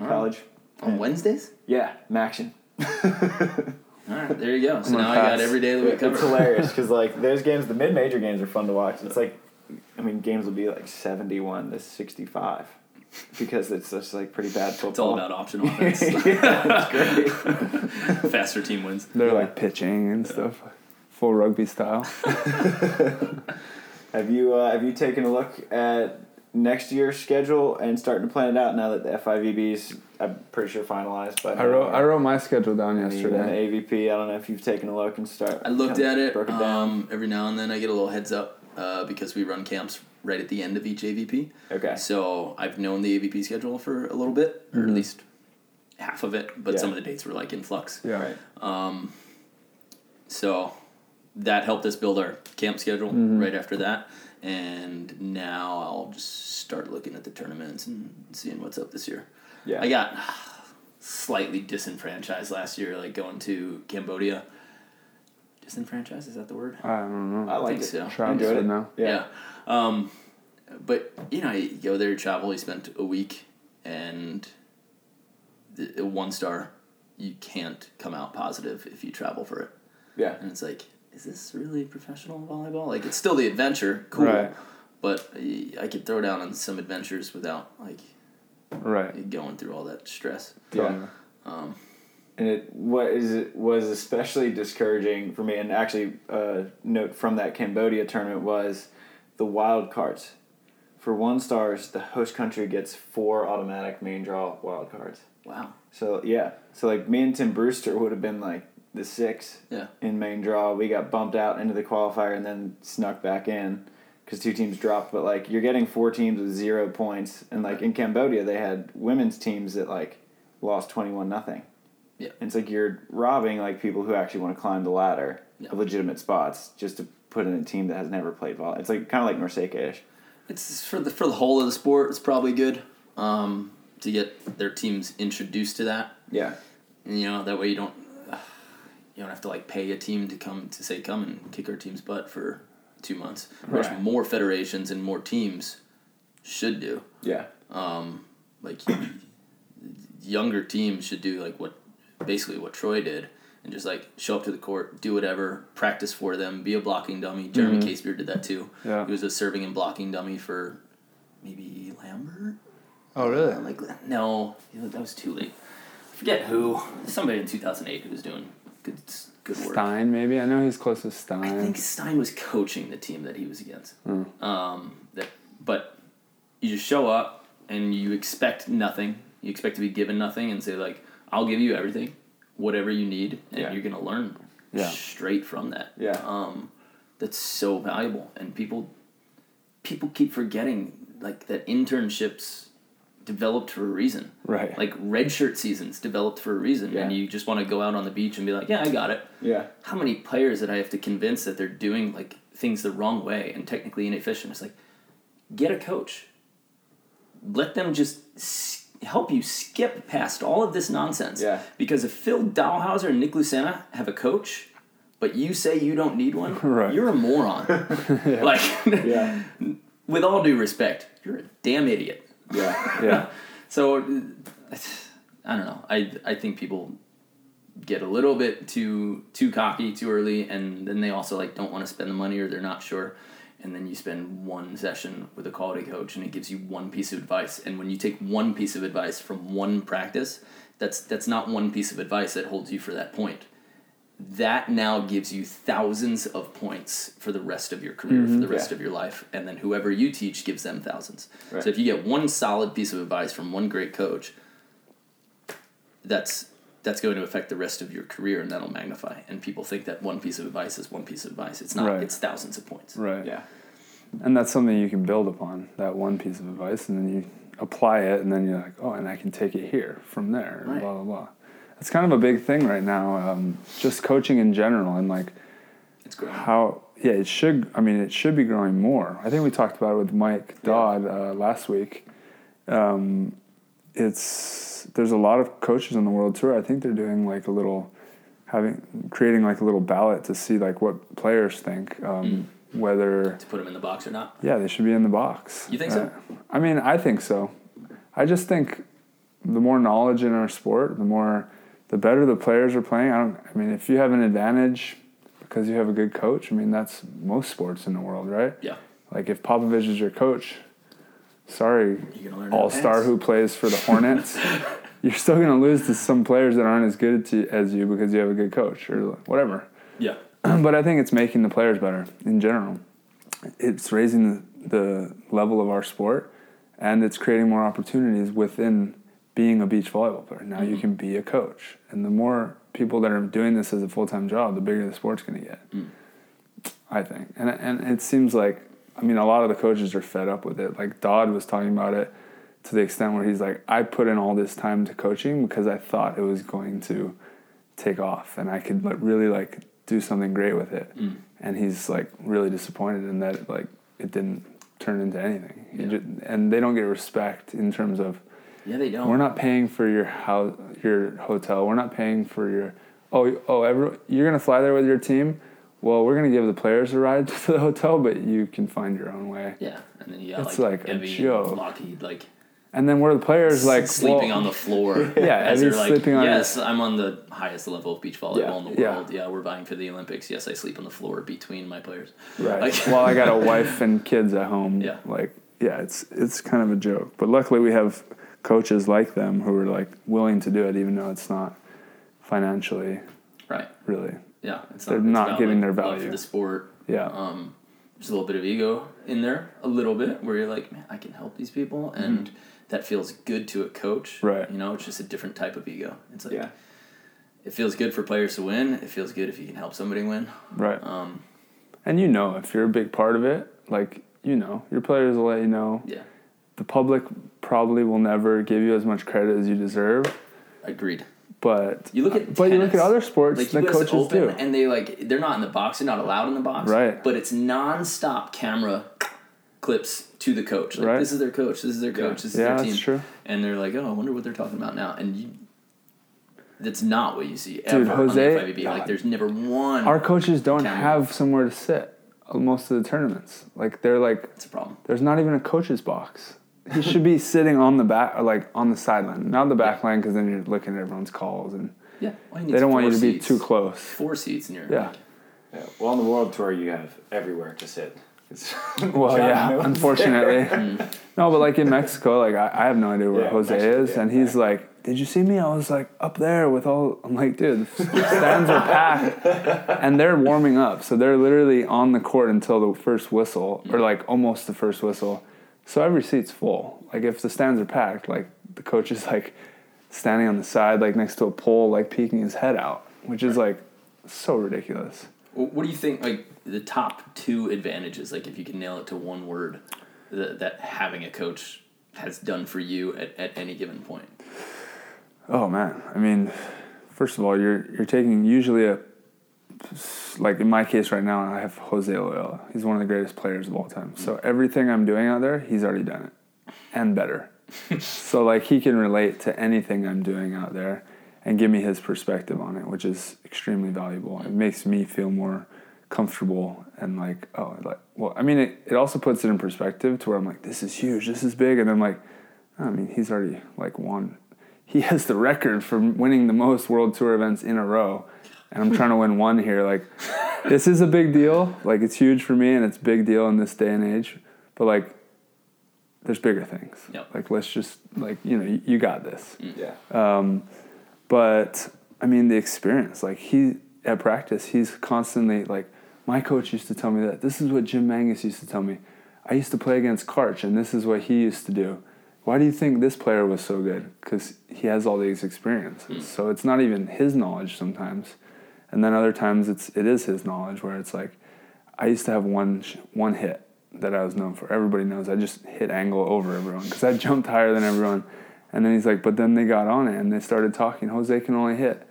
All right. college. On Wednesdays. Yeah, Maction. All right, there you go. So I'm now I got every day of the week It's covered. hilarious because like those games, the mid-major games are fun to watch. It's like, I mean, games will be like seventy-one to sixty-five because it's just like pretty bad football. It's all about option offense. yeah, it's great. Faster team wins. They're like pitching and stuff, full rugby style. Have you uh, have you taken a look at next year's schedule and starting to plan it out now that the FIVB's I'm pretty sure finalized But? I wrote I wrote my schedule down yesterday. And the AVP. I don't know if you've taken a look and start. I looked at it. Broke it down. Um, every now and then I get a little heads up uh, because we run camps right at the end of each AVP. okay. So I've known the AVP schedule for a little bit, or at Mhm. least half of it, but Yeah. some of the dates were like in flux. Yeah. Right. Um, so that helped us build our camp schedule Mhm. right after that. And now I'll just start looking at the tournaments and seeing what's up this year. Yeah. I got slightly disenfranchised last year, like going to Cambodia. Disenfranchised, is that the word? I don't know. I like think it. so. Travis enjoyed would it. know. Yeah. Um, but you know, you go there, travel. You spent a week, and the, one star, you can't come out positive if you travel for it. Yeah. And it's like, is this really professional volleyball? Like, it's still the adventure, cool. Right. But I I could throw down on some adventures without like Right. going through all that stress. Yeah. Um, And it what is it was especially discouraging for me, and actually a note from that Cambodia tournament was the wild cards. For one stars, the host country gets four automatic main draw wild cards. wow. So yeah, so like me and Tim Brewster would have been like the six Yeah. in main draw. We got bumped out into the qualifier and then snuck back in because two teams dropped. But like you're getting four teams with zero points, and like in Cambodia they had women's teams that like lost twenty one nothing. Yeah. And it's like you're robbing like people who actually want to climb the ladder Yeah. of legitimate spots just to put in a team that has never played volleyball. It's like kind of like NORCECA-ish. It's for the for the whole of the sport. It's probably good um, to get their teams introduced to that. Yeah. And, you know that way you don't you don't have to like pay a team to come to say come and kick our team's butt for two months, which Right. more federations and more teams should do. Yeah. Um, like younger teams should do like what basically what Troy did and just like show up to the court, do whatever, practice for them, be a blocking dummy. Jeremy Mhm. Casebeer did that too. Yeah. He was a serving and blocking dummy for maybe Lambert. Oh, really? Uh, like no, that was too late. I forget who. Somebody in two thousand eight who was doing good good work. Stein, maybe. I know he's close to Stein. I think Stein was coaching the team that he was against. Hmm. Um, that, but you just show up and you expect nothing. You expect to be given nothing and say like, "I'll give you everything, whatever you need," and Yeah. you're gonna learn Yeah. straight from that. Yeah. Um, that's so valuable, and people people keep forgetting like that internships developed for a reason. Right. Like red shirt seasons developed for a reason, and you just want to go out on the beach and be like, "Yeah, I got it." Yeah. how many players that I have to convince that they're doing like things the wrong way and technically inefficient? It's like get a coach. Let them just help you skip past all of this nonsense. Yeah. Because if Phil Dalhausser and Nick Lucena have a coach, but you say you don't need one, Right. you're a moron. Like, Yeah. with all due respect, you're a damn idiot. Yeah. yeah. So uh, I don't know. I I think people get a little bit too too cocky too early, and then they also like don't want to spend the money or they're not sure. And then you spend one session with a quality coach, and it gives you one piece of advice. And when you take one piece of advice from one practice, that's that's not one piece of advice that holds you for that point. That now gives you thousands of points for the rest of your career, for the mm-hmm. rest Yeah. of your life, and then whoever you teach gives them thousands. Right. So if you get one solid piece of advice from one great coach, that's that's going to affect the rest of your career and that'll magnify. And people think that one piece of advice is one piece of advice. It's not. Right. It's thousands of points. Right. Yeah. And that's something you can build upon, that one piece of advice, and then you apply it, and then you're like, oh, and I can take it here from there, Right. blah, blah, blah. It's kind of a big thing right now, um, just coaching in general, and like It's growing. how, yeah, it should, I mean, it should be growing more. I think we talked about it with Mike Dodd uh, last week. Um, it's, there's a lot of coaches on the world tour. I think they're doing like a little, having, creating like a little ballot to see like what players think, um, whether, To put them in the box or not. yeah, they should be in the box. You think so? Uh, I mean, I think so. I just think the more knowledge in our sport, the more, the better the players are playing. I don't. I mean, if you have an advantage because you have a good coach, I mean that's most sports in the world, right? Yeah. Like if Popovich is your coach, sorry, You're gonna learn. how to all star who plays for the Hornets, you're still gonna lose to some players that aren't as good to, as you because you have a good coach or whatever. Yeah. but I think it's making the players better in general. It's raising the, the level of our sport, and it's creating more opportunities within being a beach volleyball player. Now you mm-hmm. can be a coach, and the more people that are doing this as a full time job, the bigger the sport's going to get. Mm. I think, and and it seems like I mean a lot of the coaches are fed up with it. Like Dodd was talking about it to the extent where he's like, I put in all this time to coaching because I thought it was going to take off and I could like, really like do something great with it. Mm. And he's like really disappointed in that like it didn't turn into anything. Yeah. ju- and they don't get respect in terms of Yeah, they don't. we're not paying for your house, your hotel. We're not paying for your oh oh every, you're gonna fly there with your team. Well, we're gonna give the players a ride to the hotel, but you can find your own way. Yeah, and then you got It's like, like a joke. and Lockheed like And then where the players like sleeping well, on the floor. Yeah, as they're like, sleeping on yes, I'm on the highest level of beach volleyball Yeah, in the yeah. world. Yeah. we're vying for the Olympics. Yes, I sleep on the floor between my players. Right. Like- well, I got a wife and kids at home. Yeah. Like, yeah, it's it's kind of a joke. But luckily, we have coaches like them who are like willing to do it, even though it's not financially Right. really. Yeah, it's They're not about, giving like, their value. for the sport. Yeah. Um, there's a little bit of ego in there, a little bit, where you're like, man, I can help these people, and that feels good to a coach. Mm-hmm. Right. You know, it's just a different type of ego. It's like Yeah. it feels good for players to win. It feels good if you can help somebody win. right. Um, And you know, if you're a big part of it, like you know, your players will let you know. yeah, The public probably will never give you as much credit as you deserve. agreed. But You look at but you look at other sports, Like the coaches Open, do. and they like they're not in the box. They're not allowed in the box. Right. But it's nonstop camera clips to the coach. Like Right. this is their coach. This is their coach. This is yeah, their team. that's true. And they're like, oh, I wonder what they're talking about now. And you, that's not what you see ever Jose- on the FIVB. Like there's never one. Our coaches don't have somewhere to sit uh, most of the tournaments. Like they're like It's a problem. there's not even a coach's box. He should be sitting on the back or like on the sideline, not the back line, because then you're looking at everyone's calls and Yeah. All you need they don't want you four to be too close. Four seats in your. Yeah. Yeah. Well, on the world tour, you have everywhere to sit. It's- Well, John yeah, Mills unfortunately. Mm. No, but like in Mexico, like I, I have no idea where Yeah, Jose Mexico, is, yeah, and he's yeah. like, "Did you see me? I was like up there with all." I'm like, "Dude, the stands are packed, and they're warming up, so they're literally on the court until the first whistle, or like almost the first whistle. So every seat's full. Like if the stands are packed, like the coach is like standing on the side, like next to a pole, like peeking his head out, which is like so ridiculous. What do you think? Like the top two advantages, like if you can nail it to one word, that, that having a coach has done for you at, at any given point. Oh man, I mean, first of all, you're you're taking usually a like in my case right now, I have Jose Loyola. He's one of the greatest players of all time. So everything I'm doing out there, he's already done it, and better. so like he can relate to anything I'm doing out there, and give me his perspective on it, which is extremely valuable. It makes me feel more comfortable and like oh like well I mean it, it also puts it in perspective to where I'm like this is huge this is big and I'm like I mean he's already like won he has the record for winning the most world tour events in a row and i'm trying to win one here like this is a big deal. Like it's huge for me and it's a big deal in this day and age. But like there's bigger things. Yep. like let's just like you know you, you got this. Yeah. um, but i mean the experience like he at practice he's constantly like my coach used to tell me that. This is what Jim Menges used to tell me. I used to play against karch and this is what he used to do. Why do you think this player was so good? Because he has all these experiences. So it's not even his knowledge sometimes and then other times it's it is his knowledge where it's like i used to have one one hit that i was known for. Everybody knows i just hit angle over everyone because i jumped higher than everyone. And then he's like but then they got on it and they started talking. Jose can only hit.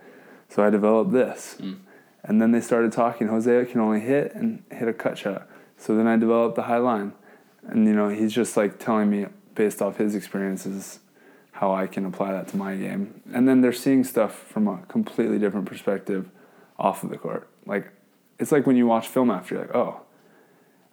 So i developed this. Hmm. And then they started talking. Jose can only hit and hit a cut shot. So then i developed the high line. And you know he's just like telling me based off his experiences how I can apply that to my game. And then they're seeing stuff from a completely different perspective off of the court. Like it's like when you watch film after you're like, "Oh,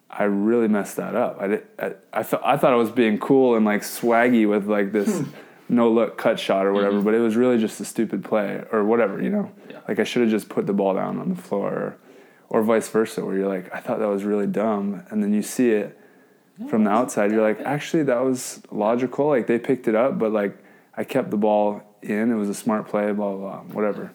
I really messed that up." I did, I, I, th- I thought I was being cool and like swaggy with like this hmm. no look cut shot or whatever, mm-hmm. but it was really just a stupid play or whatever, you know. Yeah. Like I should have just put the ball down on the floor or, or vice versa where you're like, "I thought that was really dumb." And then you see it from the outside, you're like, actually, that was logical. Like they picked it up, but like I kept the ball in. It was a smart play. Blah blah blah. Whatever.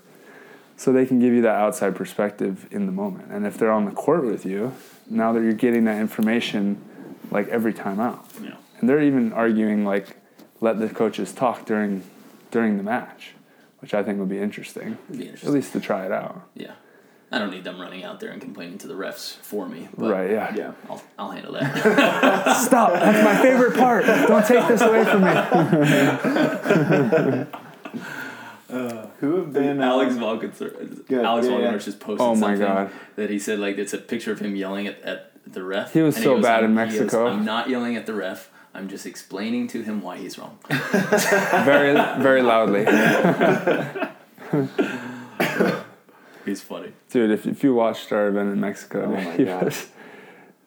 So they can give you that outside perspective in the moment. And if they're on the court with you, now that you're getting that information, like every time out. Yeah. And they're even arguing like, let the coaches talk during during the match, which I think would be interesting. Be At least to try it out. Yeah. I don't need them running out there and complaining to the refs for me. But Right? Yeah. Yeah. I'll, I'll handle that. Stop. That's my favorite part. Don't take this away from me. Uh, Who have been Alex um, Walkenhorst, Good. Alex Yeah, yeah. Walkenhorst just posted Oh my something God. that he said like it's a picture of him yelling at, at the ref. He was and so bad in "I'm- goes, Mexico." I'm not yelling at the ref. I'm just explaining to him why he's wrong. Very very loudly. He's funny. Dude, if, if you watched our event in Mexico, Oh my he God. was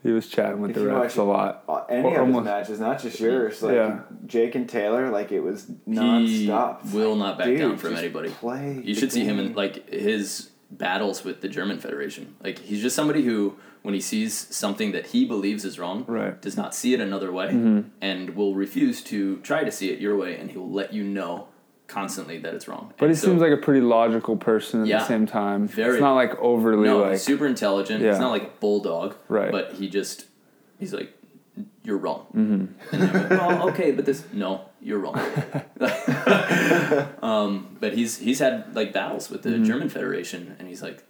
he was chatting with If the you refs watch a lot. any Or of his matches, not just yours. Like Yeah. Jake and Taylor, like it was nonstop. He nonstop. will not back Dude, down from just anybody. Play. You the should see him in like his battles with the German Federation. Like he's just somebody who, when he sees something that he believes is wrong, Right. Mm-hmm. does not see it another way, and will refuse to try to see it your way, and he will let you know constantly that it's wrong. But And he so- seems like a pretty logical person at Yeah. the same time. Very. It's not like overly no, like super intelligent. He's Yeah. not like a bulldog, Right. But he just he's like, you're wrong. Mm-hmm. And I'm like, well, okay, but this no, you're wrong. um, but he's he's had like battles with the Mm-hmm. German Federation, and he's like,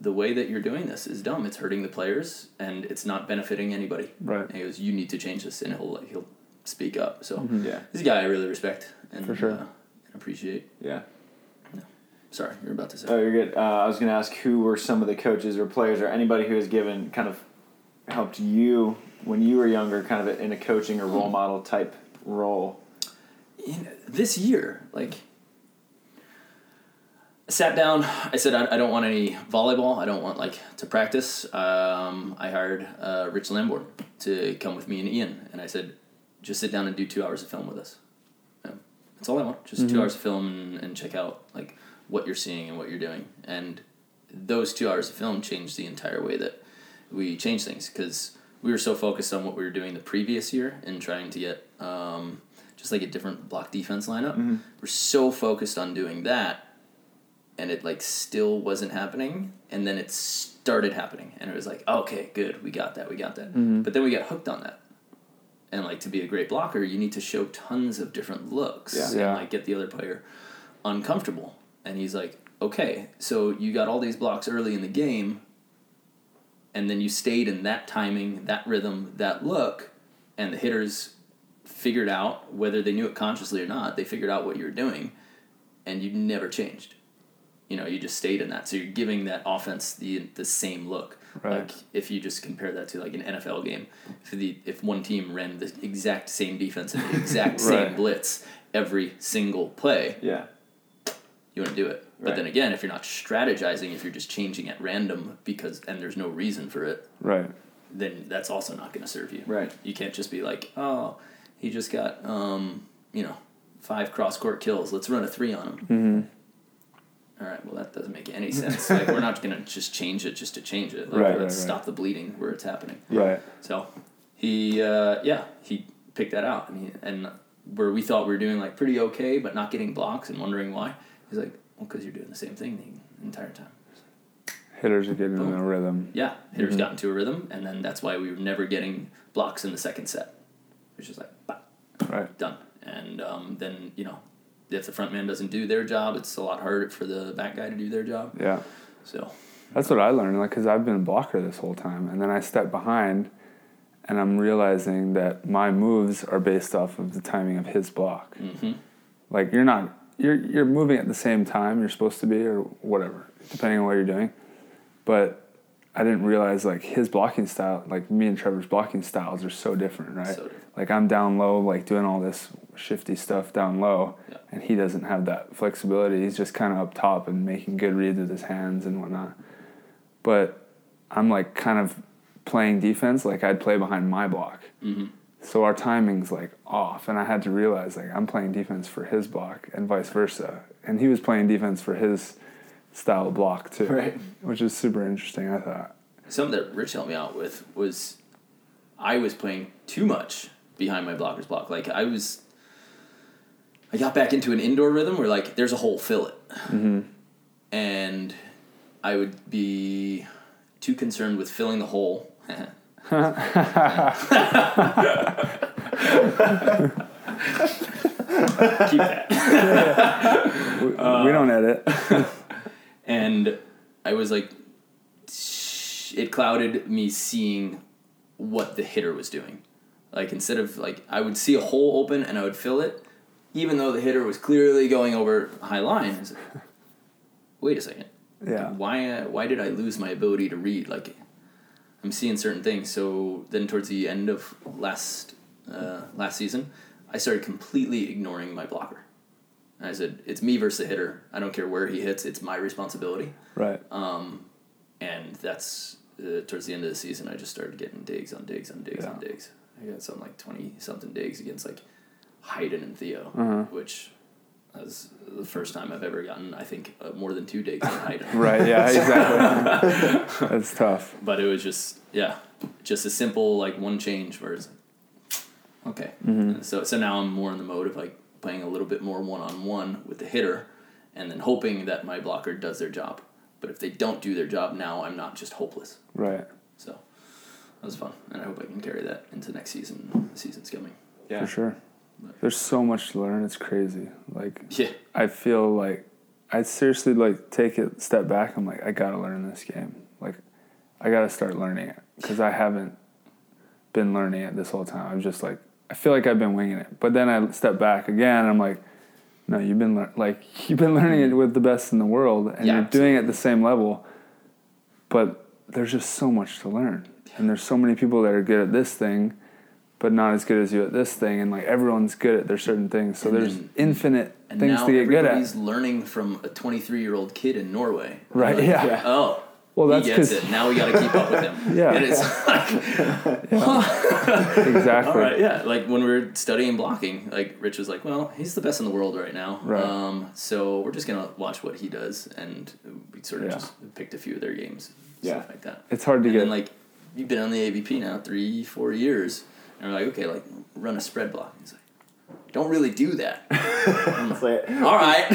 the way that you're doing this is dumb. It's hurting the players, and it's not benefiting anybody. Right. And he goes, you need to change this, and he'll like, he'll speak up. So Yeah. this guy I really respect and Mm-hmm. For sure. uh, and appreciate. Yeah. Sorry, you're about to say. Oh, you're good. Uh, I was going to ask who were some of the coaches or players or anybody who has given kind of helped you when you were younger, kind of in a coaching or role model type role. in this year, like sat down. I said I, I don't want any volleyball. I don't want like to practice. Um, I hired uh, Rich Lambourne to come with me and Ian, and I said, just sit down and do two hours of film with us. That's all I want. Just two mm-hmm. hours of film and, and check out like what you're seeing and what you're doing. And those two hours of film changed the entire way that we changed things because we were so focused on what we were doing the previous year and trying to get um, just like a different block defense lineup. Mm-hmm. We're so focused on doing that and it like still wasn't happening and then it started happening and it was like okay good we got that we got that mm-hmm. but then we got hooked on that and like to be a great blocker you need to show tons of different looks Yeah. and Yeah. like get the other player uncomfortable and he's like okay so you got all these blocks early in the game and then you stayed in that timing that rhythm that look and the hitters figured out whether they knew it consciously or not they figured out what you were doing and you never changed you know you just stayed in that so you're giving that offense the the same look Right. like if you just compare that to like an NFL game if the if one team ran the exact same defense and the exact same blitz every single play Yeah. you wouldn't do it but then again if you're not strategizing if you're just changing at random because and there's no reason for it Right. then that's also not going to serve you Right. you can't just be like oh he just got um you know five cross court kills let's run a three on him Mm-hmm. All right, well that doesn't make any sense. like we're not gonna just change it just to change it. Like, Right, let's right, right. stop the bleeding where it's happening. Right. So he, uh, yeah, he picked that out, and he, and where we thought we were doing like pretty okay, but not getting blocks and wondering why. He's like, well, because you're doing the same thing the entire time. Hitters are getting in a rhythm. Yeah, hitters Mhm. got into a rhythm, and then that's why we were never getting blocks in the second set. It was just like, bah, Right. done. And um, then you know, if the front man doesn't do their job, it's a lot harder for the back guy to do their job. Yeah. So That's what I learned, like, because I've been a blocker this whole time, and then I step behind, and I'm realizing that my moves are based off of the timing of his block. hmm Like, you're not you're you're moving at the same time you're supposed to be, or whatever, depending on what you're doing. But I didn't realize like his blocking style, like me and Trevor's blocking styles are so different, right? So different. Like I'm down low, like doing all this shifty stuff down low, Yeah. and he doesn't have that flexibility. He's just kind of up top and making good reads with his hands and whatnot. But I'm like kind of playing defense like I'd play behind my block. hmm So our timing's like off, and I had to realize like I'm playing defense for his block and vice versa, and he was playing defense for his style block too, Right. Which is super interesting. I thought. something that Rich helped me out with was I was playing too much behind my blocker's block. Like I was, I got back into an indoor rhythm where like there's a hole, fill it, Mm-hmm. and I would be too concerned with filling the hole. Keep that. We, we don't edit. and I was like, it clouded me seeing what the hitter was doing. Like instead of like, I would see a hole open and I would fill it, even though the hitter was clearly going over high line. Like, Wait a second. Yeah. Why? Why did I lose my ability to read? Like, I'm seeing certain things. So then, towards the end of last uh, last season, I started completely ignoring my blocker. And I said, "It's me versus the hitter. I don't care where he hits. It's my responsibility." Right. Um, and that's uh, towards the end of the season. I just started getting digs on digs on digs on digs. I got something like twenty something digs against like Hayden and Theo, Uh-huh. which was the first time I've ever gotten. I think uh, more than two digs on Hayden. Right. Yeah. Exactly. That's tough. But it was just yeah, just a simple like one change where it's like, okay. Mhm. So so now I'm more in the mode of like playing a little bit more one on one with the hitter, and then hoping that my blocker does their job. But if they don't do their job now, I'm not just hopeless. Right. So that was fun, and I hope I can carry that into next season. The season's coming. Yeah. For sure. There's so much to learn. It's crazy. Like Yeah. I feel like I seriously like take a step back. I'm like I gotta learn this game. Like I gotta start learning it because I haven't been learning it this whole time. I'm just like I feel like I've been winging it. But then I step back again. and I'm like, no, you've been lear- like you've been learning it with the best in the world, and Yeah, you're doing it at the same level. But there's just so much to learn, and there's so many people that are good at this thing, but not as good as you at this thing, and like everyone's good at their certain things. So And there's then- infinite things to get good at. learning from a 23 year old kid in Norway. Right? Like, yeah. Oh. Well, that's he gets it. Now we got to keep up with him. Yeah. And it's like, Exactly. all right, yeah. Like when we were studying blocking, like Rich was like, well, he's the best in the world right now. Right. Um, so we're just going to watch what he does. And we sort of Yeah. just picked a few of their games. Yeah. Stuff like that. It's hard to and get. then like you've been on the AVP now three, four years, and we're like, okay, like run a spread block. He's like, don't really do that. It's like, All right,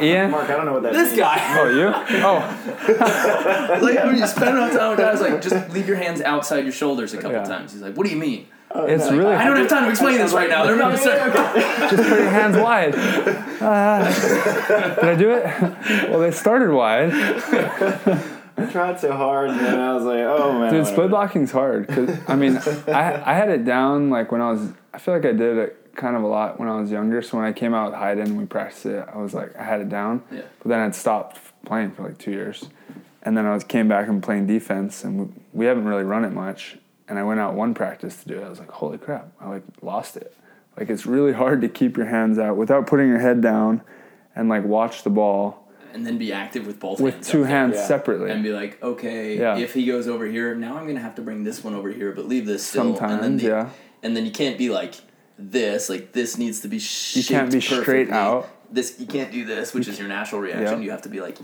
Ian. Mark, I don't know what that this means. guy. Oh, you? Oh, like when you spend enough time with guys, like just leave your hands outside your shoulders a couple Yeah. times. He's like, what do you mean? it's no, really. I don't have time to explain this right now. They're about to start. Just put your hands wide. Ah. did I do it? Well, they started wide. I tried so hard, and then I was like, oh man. Dude, whatever. split blocking's hard. Cause I mean, I I had it down like when I was. I feel like I did it kind of a lot when I was younger. So when I came out with Hayden and we practiced it, I was like I had it down. Yeah. But then I'd stopped playing for like two years, and then I was came back and playing defense, and we, we haven't really run it much. And I went out one practice to do it. I was like, holy crap! I like lost it. Like it's really hard to keep your hands out without putting your head down, and like watch the ball And then be active with both with hands two up there. hands Yeah. separately. And be like, okay, Yeah. if he goes over here, now I'm gonna have to bring this one over here, but leave this still. and then Sometimes, the, yeah. And then you can't be like this. Like this needs to be. You can't be shaped straight out. This you can't do this, which is your natural reaction. Yeah. You have to be like,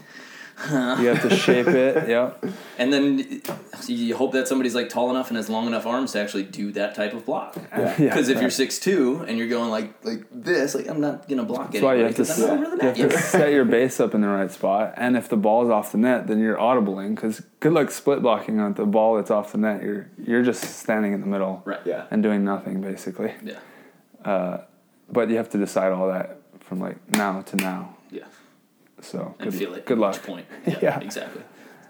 You have to shape it. Yeah. and then you hope that somebody's like tall enough and has long enough arms to actually do that type of block. Yeah. Because if you're right. six two and you're going like like this, like I'm not gonna block That's why you have to, because I'm not set, you have to set your base up in the right spot. And if the ball's off the net, then you're audibling because good luck split blocking on the ball that's off the net. You're you're just standing in the middle Right. Yeah. and doing nothing basically. Yeah. Uh, but you have to decide all that from like now to now. Yeah. So And good, feel it. good luck. point. Yeah. Yeah. Exactly.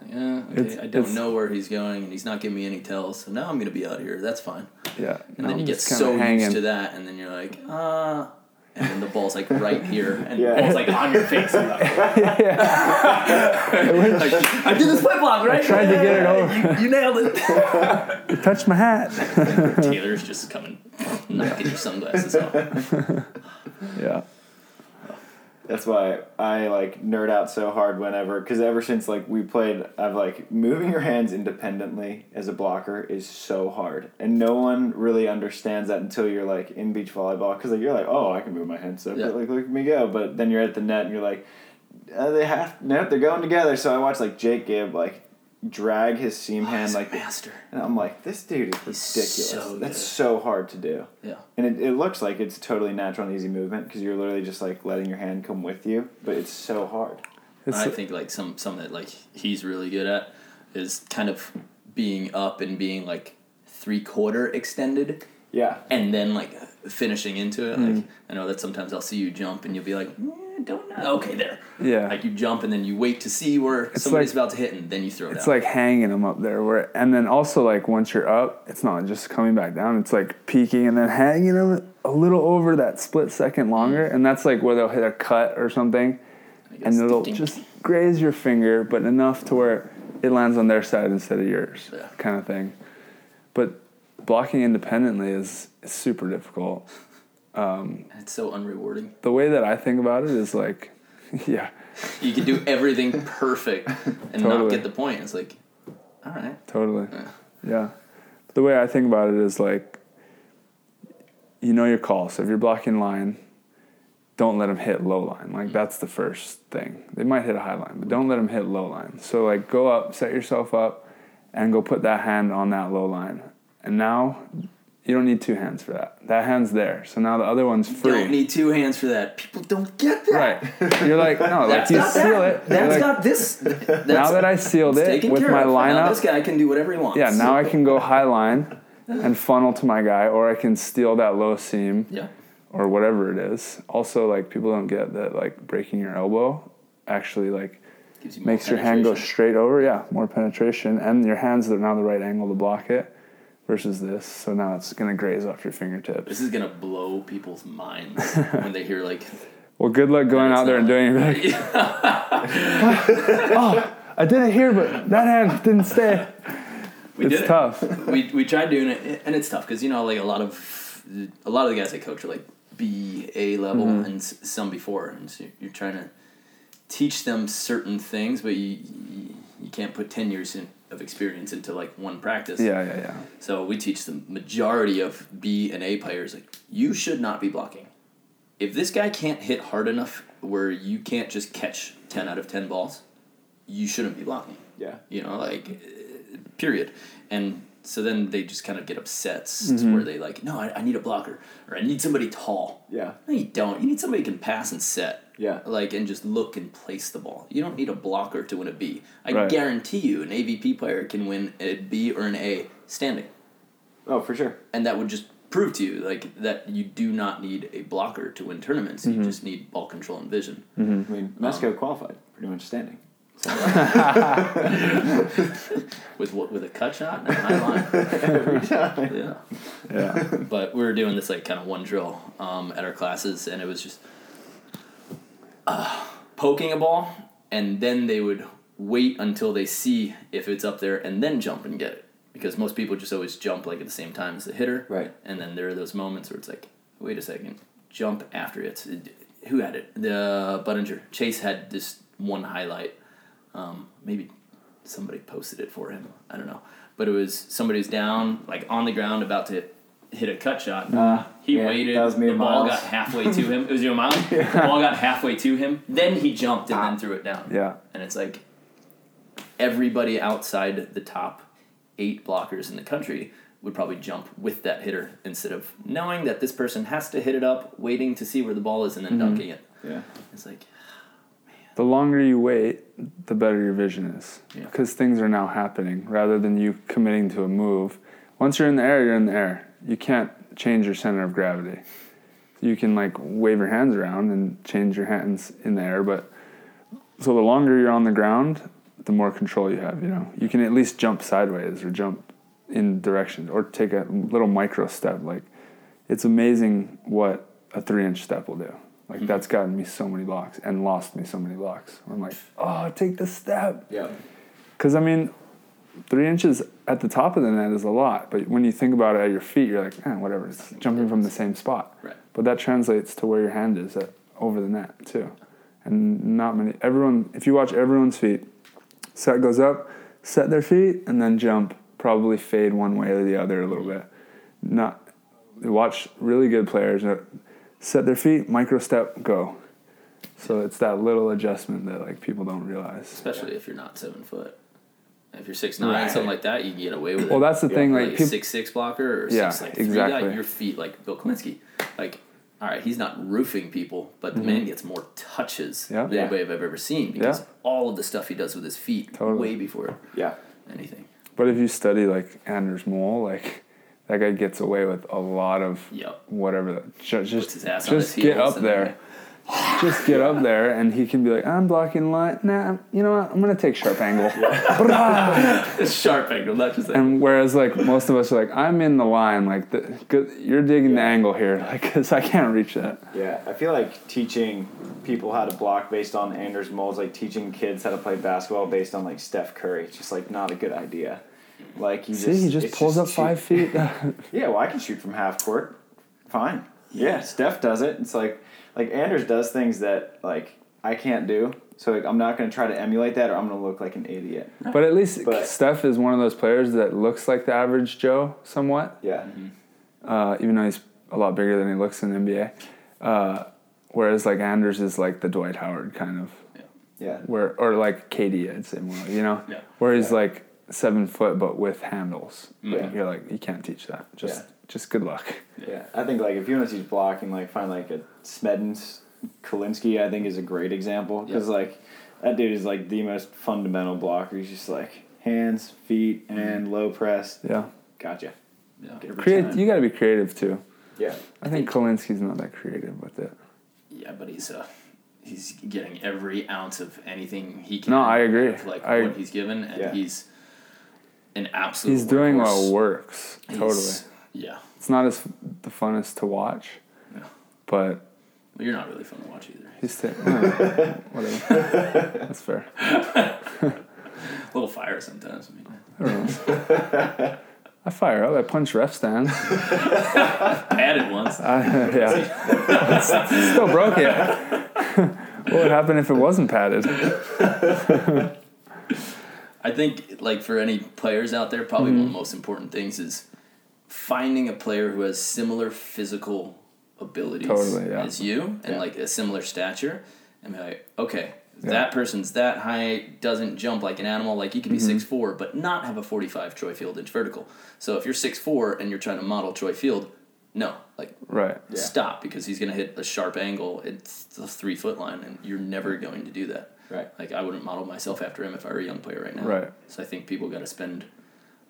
Yeah. Okay. It's- I don't know where he's going, and he's not giving me any tells. So now I'm gonna be out here. That's fine. Yeah. And No, then you get so hanging. used to that, and then you're like, ah. and then the ball's like right here, and Yeah. the ball's like on your face. And you're like, like, I did the split block, right? tried to get it over. You, you nailed it. You touched my hat. Taylor's just coming, knocking your sunglasses off. yeah. That's why I like nerd out so hard whenever, because ever since like we played, I've like moving your hands independently as a blocker is so hard, and no one really understands that until you're like in beach volleyball, because like you're like, oh, I can move my hands so Yeah. like look at me go, but then you're at the net and you're like, uh, they have, nope, they're going together. So I watched like Jake Gibb like drag his seam hand He's a like, master. and I'm like, this dude is He's ridiculous. so That's so hard to do. Yeah. And it, it looks like it's totally natural and easy movement because you're literally just like letting your hand come with you, but it's so hard. It's, I think like some some that like he's really good at is kind of being up and being like three quarter extended Yeah. and then like finishing into it. Mm. Like I know that sometimes I'll see you jump and you'll be like, eh, don't know. Okay, there. yeah. Like you jump and then you wait to see where It's somebody's like- about to hit and then you throw it It's out. like hanging them up there, where and then also like once you're up, it's not just coming back down. It's like peaking and then hanging them a little over that split second longer, and that's like where they'll hit a cut or something, and it'll dink. just graze your finger, but enough to where it lands on their side instead of yours, Yeah. kind of thing. But blocking independently is, is super difficult. Um, it's so unrewarding. The way that I think about it is like, yeah, You can do everything perfect and not get the point. It's like, all right. Totally. Yeah. The way I think about it is like, you know your call. So if you're blocking line, don't let them hit low line. Like mm. that's the first thing. They might hit a high line, but don't mm. let them hit low line. So like go up, set yourself up, and go put that hand on that low line. And now you don't need two hands for that. That hand's there. So now the other one's free. You don't need two hands for that. People don't get that. right. You're like no, like you seal that. it. That's like, got this. That's, now that I sealed it with my lineup, this guy can do whatever he wants. Yeah, now I can go high line and funnel to my guy, or I can steal that low seam Yeah. or whatever it is. Also, like people don't get that like breaking your elbow actually like you makes your hand go straight over. Yeah, more penetration, and your hands are now the right angle to block it versus this. So now it's gonna graze off your fingertips. This is gonna blow people's minds when they hear like. Well, good luck going out there and doing it. Like, oh, I did it here, but that hand didn't stay. We it's did it. tough. we we tried doing it, and it's tough because you know like a lot of a lot of the guys I coach are like B A level Mhm. and some before, and so you're trying to teach them certain things, but you you, you can't put ten years in, of experience into like one practice. Yeah, yeah, yeah. So we teach the majority of B and A players like you should not be blocking. If this guy can't hit hard enough where you can't just catch ten out of ten balls, you shouldn't be blocking Yeah. you know like uh, period and so then they just kind of get upset s- Mhm. where they like no I, I need a blocker or i need somebody tall Yeah. no you don't you need somebody who can pass and set Yeah. like and just look and place the ball you don't need a blocker to win a b i Right. guarantee you an avp player can win a b or an a standing Oh, for sure. and that would just prove to you like that you do not need a blocker to win tournaments you Mhm. just need ball control and vision I mean, Mesco qualified pretty much standing. with what with a cut shot and a high line Every time. yeah Yeah. but we were doing this like kind of one drill um, at our classes and it was just uh, poking a ball and then they would wait until they see if it's up there and then jump and get it. Because most people just always jump like at the same time as the hitter. Right. and then there are those moments where it's like wait a second jump after it. Who had it? The Budinger. Chase had this one highlight. Um, maybe somebody posted it for him. I don't know. But it was somebody's down like on the ground about to hit a cut shot Uh, he yeah, waited. that was me the ball got halfway to him. It was your and Miles. The ball got halfway to him. Then he jumped and Ah. then threw it down. Yeah. And it's like everybody outside the top eight blockers in the country would probably jump with that hitter instead of knowing that this person has to hit it up, waiting to see where the ball is, and then Mhm. dunking it. Yeah. It's like The longer you wait, the better your vision is. Yeah. Because things are now happening rather than you committing to a move. Once you're in the air, you're in the air. You can't change your center of gravity. You can like wave your hands around and change your hands in the air, but so the longer you're on the ground, the more control you have, you know. You can at least jump sideways or jump in directions or take a little micro step. Like it's amazing what a three inch step will do. Like Mhm. that's gotten me so many blocks and lost me so many blocks. I'm like, oh, take the step. Yeah. Because I mean, three inches at the top of the net is a lot, but when you think about it at your feet, you're like, eh, whatever. It's jumping from the same spot. Right. But that translates to where your hand is at over the net too, and not many. Everyone, if you watch everyone's feet, set goes up, set their feet, and then jump. Probably fade one way or the other a little bit. Not watch really good players set their feet, micro step, go. So it's that little adjustment that like people don't realize. especially if you're not seven foot. If you're six nine, Right. something like that, you can get away with it. Well, that's the Yeah, thing. like, Like people, six six blocker or Yeah, six like three guy, exactly. your feet like Bill Kolinske. Like, all right, he's not roofing people, but the Mhm. man gets more touches Yeah. than Yeah. anybody I've ever seen because Yeah. all of the stuff he does with his feet Totally. way before Yeah. anything. But if you study like Anders Mol, like that guy gets away with a lot of Yep. whatever. That, just Puts his ass on just get up and there. Just get up there, and he can be like, "I'm blocking line. Nah, you know what? I'm gonna take sharp angle." Brah. Sharp angle, not just like and whereas like most of us are like, "I'm in the line. Like, the, good, you're digging the angle here, like, cause I can't reach that." Yeah, I feel like teaching people how to block based on Anders Mols, like teaching kids how to play basketball based on like Steph Curry, it's just like not a good idea. Like you See, just he just it's pulls up too- five feet. Yeah, well, I can shoot from half court. Fine. Yeah, Steph does it. It's like like Anders does things that like I can't do. So like I'm not gonna try to emulate that, or I'm gonna look like an idiot. but at least But- Steph is one of those players that looks like the average Joe somewhat. Yeah. uh, even though he's a lot bigger than he looks in the NBA. Uh, whereas like Anders is like the Dwight Howard kind of, Yeah. where or like KD, I'd say more. You know, Yeah. where he's Yeah. like seven foot but with handles. Yeah. You're like you can't teach that. Just Yeah. Just good luck. Yeah, I think like if you want to teach blocking, like find like a Smedens, Kolinske. I think is a great example because like that dude is like the most fundamental blocker. He's just like hands, feet, and low press. Yeah, Gotcha. yeah. Every create. You got to be creative too. Yeah. I think Kolinske's not that creative with it. Yeah, but he's uh he's getting every ounce of anything he can. No, I agree. of, like I- what he's given, and Yeah. he's an absolute. He's doing what workhorse. works. He's- Totally. Yeah, It's not as the funnest to watch, No. but well, you're not really fun to watch either. he's whatever. That's fair. A little fire sometimes. I mean, I don't know. I fire up. I punch ref stand. added once. I, yeah, still broke it. what would happen if it wasn't padded? I think like for any players out there, probably one of the mm-hmm. most important things is finding a player who has similar physical abilities Totally, yeah. as you and Yeah. like a similar stature, and be like, okay, Yeah. that person's that height, doesn't jump like an animal. Like you can be Mm-hmm. six four, but not have a forty five Troy Field inch vertical. So if you're six four and you're trying to model Troy Field, no, like Right. Yeah. stop because he's gonna hit a sharp angle. It's the three foot line, and you're never going to do that. Right. Like I wouldn't model myself after him if I were a young player right now. Right. So I think people got to spend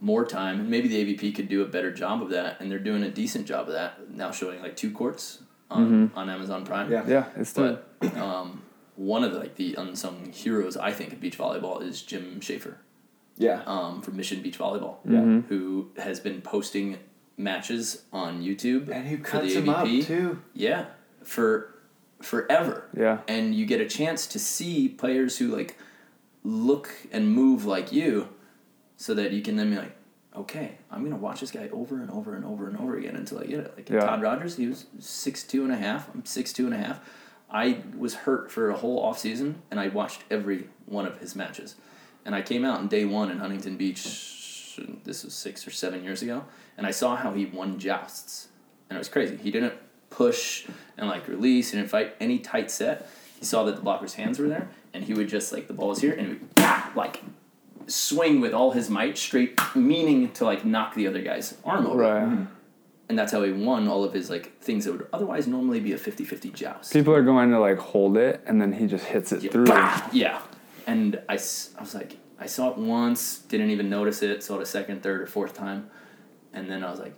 more time, and maybe the AVP could do a better job of that, and they're doing a decent job of that now, showing like two courts on on Amazon Prime. Yeah. Yeah, it's done. But um, one of the, like the unsung heroes I think of beach volleyball is Jim Schaefer Yeah. um, from Mission Beach Volleyball, Yeah. who has been posting matches on YouTube And who for the cuts him up AVP. too? Yeah, for forever. Yeah. And you get a chance to see players who like look and move like you, so that you can then be like, okay, I'm gonna watch this guy over and over and over and over again until I get it. Like Yeah. Todd Rogers, he was six two and a half. I'm six two and a half. I was hurt for a whole off season, and I watched every one of his matches. And I came out in day one in Huntington Beach. This was six or seven years ago, and I saw how he won jousts, and it was crazy. He didn't push and like release. He didn't fight any tight set. He saw that the blocker's hands were there, and he would just like the ball was here, and he would like swing with all his might straight, meaning to like knock the other guy's arm over. Right. Mm-hmm. And that's how he won all of his like things that would otherwise normally be a 50-50 joust. People are going to like hold it, and then he just hits it Yeah. through. Bah! Yeah. And I, I was like, I saw it once, didn't even notice it, saw it a second, third, or fourth time. And then I was like,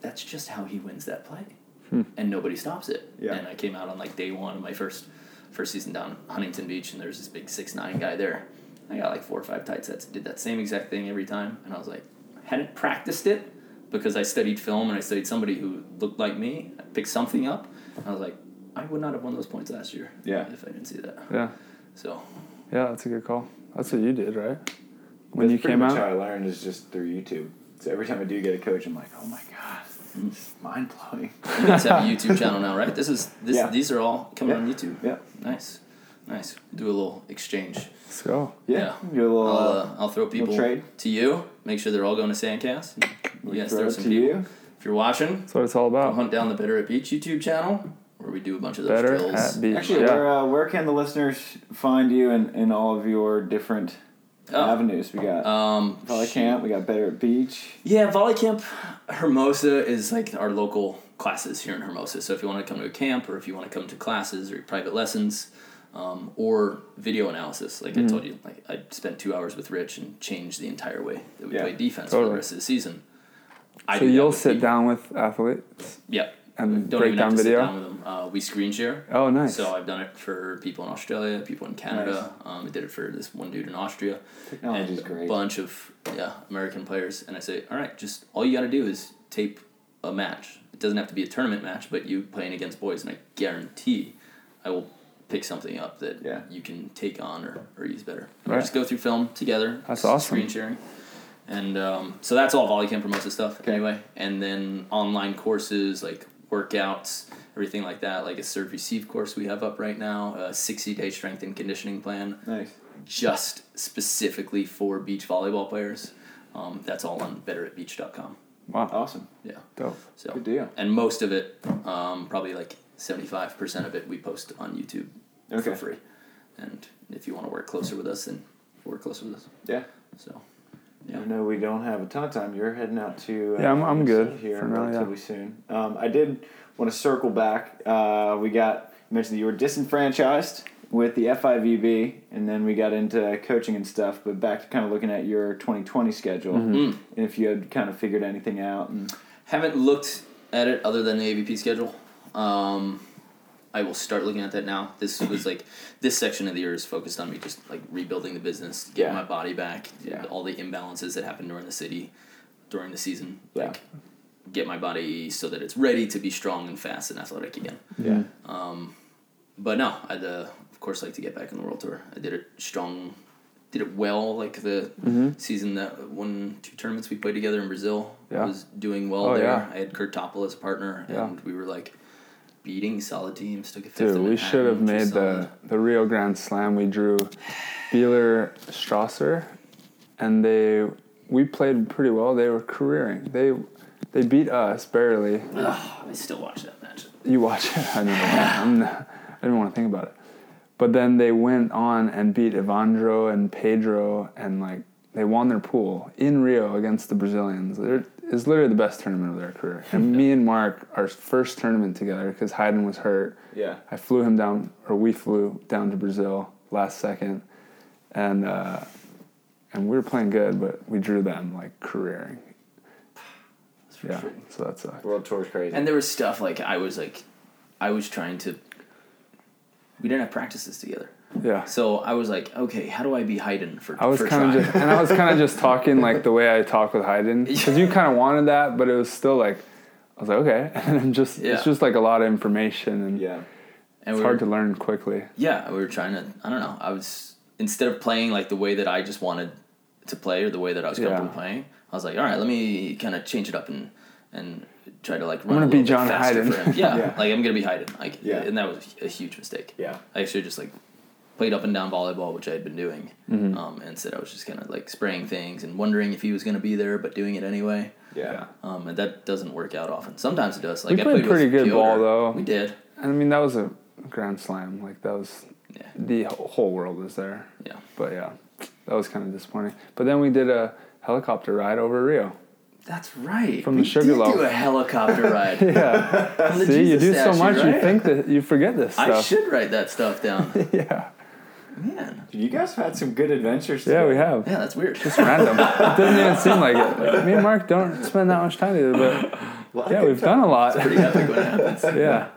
that's just how he wins that play. Hmm. And nobody stops it. Yeah. And I came out on like day one of my first first season down Huntington Beach, and there's this big six nine guy there. I got like four or five tight sets, did that same exact thing every time. And I was like, I hadn't practiced it because I studied film and I studied somebody who looked like me. I picked something up. And I was like, I would not have won those points last year Yeah. if I didn't see that. Yeah. So Yeah, that's a good call. That's what you did, right? When That's you pretty came much out. how I learned is just through YouTube. So every time I do get a coach, I'm like, oh my god, mm. it's mind blowing. you guys have a YouTube channel now, right? This is this. Yeah. These are all coming Yeah. on YouTube. Yeah. Nice, nice. Do a little exchange. Let's go. Yeah. Yeah. Do a little. I'll, uh, uh, I'll throw people trade. to you. Make sure they're all going to Sandcast. You we guys throw throw some to people. you. If you're watching, That's what it's all about. hunt down the Better at Beach YouTube channel where we do a bunch of those Better drills. at beach. Actually, yeah. where uh, where can the listeners find you in, in all of your different Oh. avenues? We got Um, Volley Camp. We got Better at Beach. Yeah, Volley Camp Hermosa is like our local classes here in Hermosa. So if you want to come to a camp or if you want to come to classes or private lessons um, or video analysis, like I told you, like I spent two hours with Rich and changed the entire way that we Yeah, play defense for the rest of the season. I So you'll sit people. down with athletes Yeah. and Don't break down video. sit down with them. Uh, we screen share. Oh, nice. So I've done it for people in Australia, people in Canada. Um, I did it for this one dude in Austria Technology's and great. a bunch of yeah American players. And I say, all right, just all you got to do is tape a match. It doesn't have to be a tournament match, but you playing against boys, and I guarantee I will pick something up that Yeah. you can take on or, or use better. Right. Just go through film together. That's s- awesome. Screen sharing. And um, so that's all Volley Camp Hermosa stuff Okay. anyway. And then online courses like workouts, everything like that, like a serve receive course we have up right now, a 60 day strength and conditioning plan Nice. just specifically for beach volleyball players. Um, that's all on betteratbeach.com. wow. Awesome. Yeah. Dope. So Good deal. and most of it, um, probably like seventy five percent of it, we post on YouTube Okay. for free. And if you want to work closer with us, then work closer with us. Yeah. So I know we don't have a ton of time. You're heading out to uh, Yeah, I'm- I'm good here for now, yeah. relatively soon. Um, I did want to circle back. Uh, we got you mentioned that you were disenfranchised with the FIVB, and then we got into coaching and stuff. But back to kind of looking at your 2020 schedule, Mm. and if you had kind of figured anything out. And haven't looked at it other than the AVP schedule. Um, I will start looking at that now. This was like this section of the year is focused on me just like rebuilding the business, getting Yeah. my body back, Yeah. all the imbalances that happened during the city, during the season. Yeah. Like get my body so that it's ready to be strong and fast and athletic again. yeah, Um, but no, I'd uh, of course like to get back on the world tour. I did it strong did it well. Like the Mm-hmm. season that one two tournaments we played together in Brazil Yeah. was doing well Oh, there. yeah. I had Kurt Topple as a partner, Yeah. and we were like beating solid teams. Took a fifth. Dude, we should have made the, the Rio Grand Slam. We drew Beeler Strasser, and they we played pretty well. They were careering. They they beat us barely. Ugh, I still watch that match. You watch it. I didn't, I didn't want to think about it. But then they went on and beat Evandro and Pedro, and like they won their pool in Rio against the Brazilians. They're, it's literally the best tournament of their career. And me and Mark, our first tournament together, because Hayden was hurt. Yeah. I flew him down, or we flew down to Brazil last second, and uh, and we were playing good, but we drew them like careering. That's for Yeah, sure. so that's uh, World tour's crazy. And there was stuff like I was like, I was trying to. We didn't have practices together, yeah. so I was like, okay, how do I be Hayden for? I was kind of just, and I was kind of just talking like the way I talk with Hayden, because you kind of wanted that, but it was still like, I was like, okay, and I'm just, Yeah. it's just like a lot of information, and yeah. and it's we hard were, to learn quickly. Yeah, we were trying to. I don't know. I was instead of playing like the way that I just wanted to play or the way that I was comfortable Yeah. playing, I was like, all right, let me kind of change it up and and try to like run gonna a be John faster Hayden. for him. Yeah, Yeah. like I'm gonna be Hayden. Like, Yeah. and that was a huge mistake. Yeah. I should just like played up and down volleyball, which I had been doing, Mm-hmm. um, and said I was just kind of like spraying things and wondering if he was gonna be there, but doing it anyway. Yeah. Um, and that doesn't work out often. Sometimes it does. Like We I played with pretty good Piotr. ball, though. We did. I mean, that was a grand slam, like that was, Yeah. the whole world was there, Yeah. but yeah, that was kind of disappointing. But then we did a helicopter ride over Rio. That's right. From we the Sugar did Loaf. do a helicopter ride. Yeah, From the see, you Jesus do so statue, much, you think that you forget this stuff. I should write that stuff down. yeah, Man. Dude, you guys have had some good adventures. yeah, we have. Yeah, that's weird. Just random. it doesn't even seem like it. Like, me and Mark don't spend that much time together, but yeah, we've done a lot. Pretty epic when it happens. Yeah.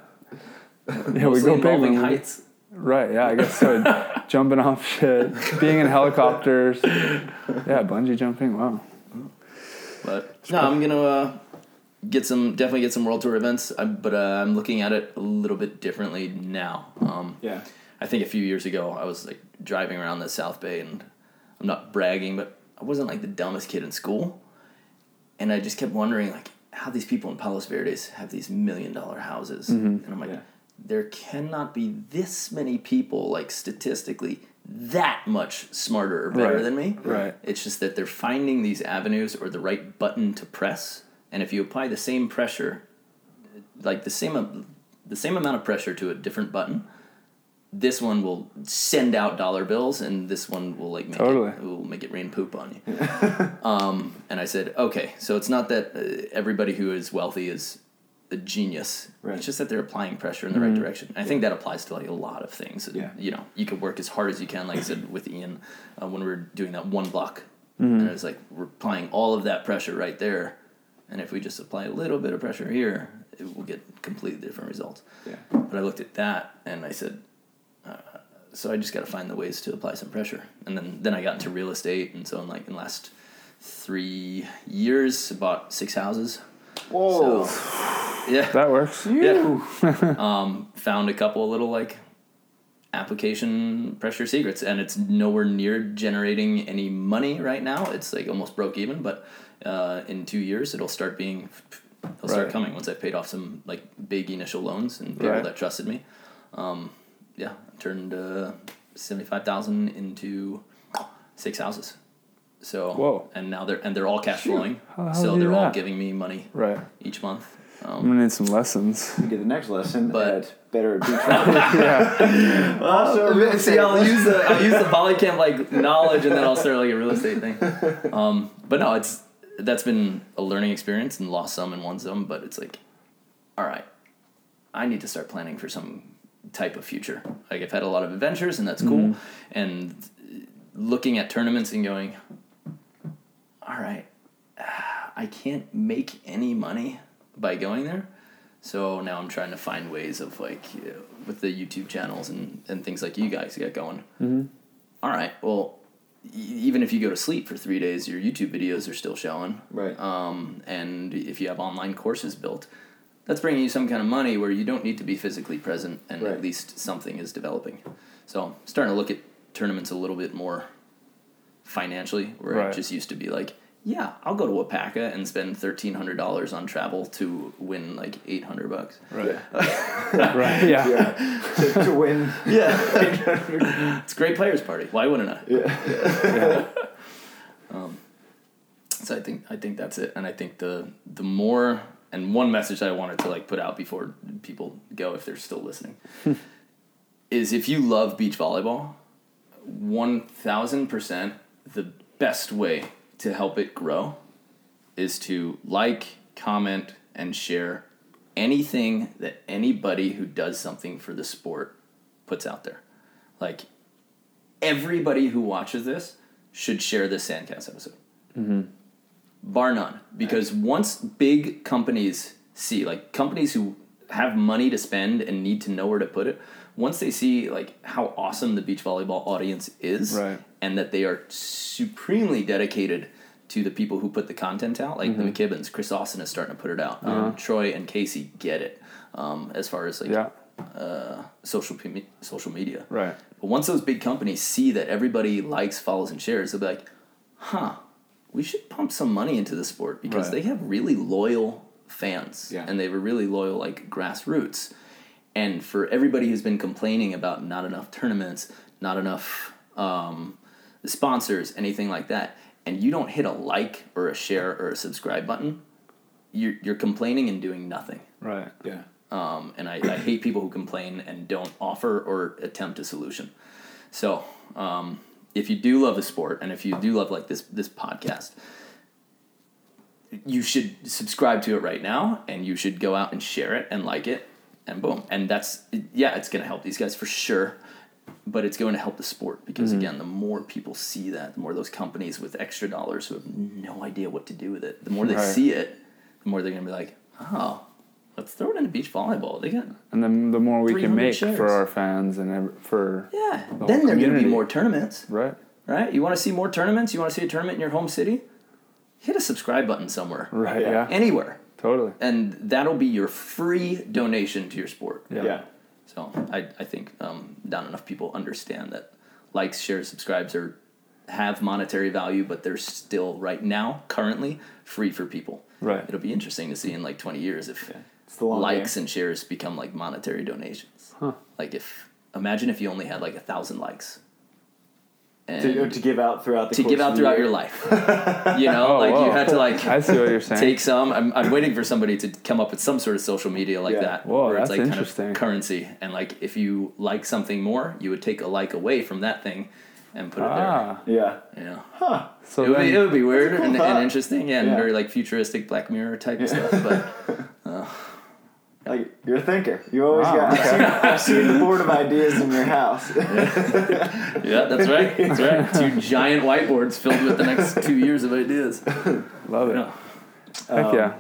Yeah, we go big involving when we, heights. Right, yeah, I guess so. Jumping off shit, being in helicopters. Yeah, bungee jumping, wow. But no, I'm gonna uh, get some definitely get some world tour events. I, but uh, I'm looking at it a little bit differently now. Um, Yeah. I think a few years ago I was like driving around the South Bay and I'm not bragging, but I wasn't like the dumbest kid in school, and I just kept wondering like how these people in Palos Verdes have these million dollar houses, mm-hmm. and I'm like, Yeah. there cannot be this many people like statistically that much smarter or better Right, than me. right. It's just that they're finding these avenues or the right button to press, and if you apply the same pressure, like the same am- the same amount of pressure to a different button, this one will send out dollar bills, and this one will like make Totally. it will make it rain poop on you. um, and I said, okay, so it's not that uh, everybody who is wealthy is a genius. Right. It's just that they're applying pressure in the right direction. I think that applies to like a lot of things. Yeah. You know, you could work as hard as you can, like I said with Ian, uh, when we were doing that one block, and it was like we're applying all of that pressure right there, and if we just apply a little bit of pressure here, it will get completely different results. Yeah. But I looked at that and I said, so I just got to find the ways to apply some pressure. And then, then I got into real estate. And so in like in the last three years, I bought six houses. Whoa. Yeah. That works. Yeah. um, found a couple of little like application pressure secrets, and it's nowhere near generating any money right now. It's like almost broke even, but uh, in two years it'll start being, it'll start Right. coming once I've paid off some like big initial loans and people Right. that trusted me. Um, yeah, turned uh, seventy five thousand into six houses. So Whoa. and now they're and they're all cash flowing. How the So they're do all giving me money Right. each month. I'm Um, gonna need some lessons. You get the next lesson But- Better be Travel. yeah. also, real See, estate. I'll use the I'll use the Volley Camp like knowledge, and then I'll start like a real estate thing. Um, but no, it's that's been a learning experience, and lost some and won some. But it's like, all right, I need to start planning for some type of future. Like I've had a lot of adventures, and that's cool. And looking at tournaments and going, all right, I can't make any money by going there. So now I'm trying to find ways of like you know, with the YouTube channels and, and things like you guys get going. Mm-hmm. All right, well, even if you go to sleep for three days, your YouTube videos are still showing. Right. Um, and if you have online courses built, that's bringing you some kind of money where you don't need to be physically present and Right. at least something is developing. So I'm starting to look at tournaments a little bit more financially, where Right. it just used to be like, yeah, I'll go to Wapaka and spend thirteen hundred dollars on travel to win like eight hundred bucks. Right. right. Yeah. Yeah. to, to win. Yeah, it's a great players party. Why wouldn't I? Yeah. Um, so I think I think that's it, and I think the the more and one message that I wanted to like put out before people go if they're still listening is if you love beach volleyball, one thousand percent the best way to help it grow is to like, comment, and share anything that anybody who does something for the sport puts out there. Like everybody who watches this should share this Sandcast episode mm-hmm. Bar none because once big companies see like companies who have money to spend and need to know where to put it once they see like how awesome the beach volleyball audience is Right. and that they are supremely dedicated to the people who put the content out like the mckibbins chris austin is starting to put it out um, troy and casey get it um, as far as like Yeah. social pe- social media Right. but once those big companies see that everybody likes, follows, and shares, they'll be like, huh, we should pump some money into the sport because Right. they have really loyal fans Yeah. and they have a really loyal like grassroots. And for everybody who's been complaining about not enough tournaments, not enough um, sponsors, anything like that, and you don't hit a like or a share or a subscribe button, you're, you're complaining and doing nothing. Right. Yeah. Um, and I, I hate people who complain and don't offer or attempt a solution. So, um, if you do love the sport and if you do love like this this podcast, you should subscribe to it right now and you should go out and share it and like it and boom. And that's yeah, it's gonna help these guys for sure. But it's going to help the sport because mm-hmm. again, the more people see that, the more those companies with extra dollars who have no idea what to do with it, the more they Right. see it, the more they're gonna be like, oh, let's throw it into beach volleyball. They got And then the more we can make shares. for our fans and for yeah. whole then there are gonna be more tournaments, right. right? You want to see more tournaments? You want to see a tournament in your home city? Hit a subscribe button somewhere, Right. Yeah. Yeah. anywhere, Totally. and that'll be your free donation to your sport. Yeah. Yeah. So I, I think um, not enough people understand that likes, shares, subscribes are have monetary value, but they're still right now currently free for people. Right. It'll be interesting to see in like twenty years if It's the long likes game. and shares become like monetary donations. Huh. Like if imagine if you only had like a thousand likes. And to, to give out throughout the to give out throughout year. your life. you know, Oh, like you had to like I see what you're saying. take some. I'm, I'm waiting for somebody to come up with some sort of social media like Yeah. that, Whoa, where it's that's like kind interesting. of currency. And like if you like something more, you would take a like away from that thing and put ah. It there. You know, Huh. So it would, be, it would be weird cool and, thought. and interesting, yeah, and Yeah. very like futuristic Black Mirror type stuff. But Like you're a thinker. You always Wow, got. I've, seen, I've seen the board of ideas in your house. yeah, that's right. That's right. Two giant whiteboards filled with the next two years of ideas. love it. Yeah. Heck Um, yeah.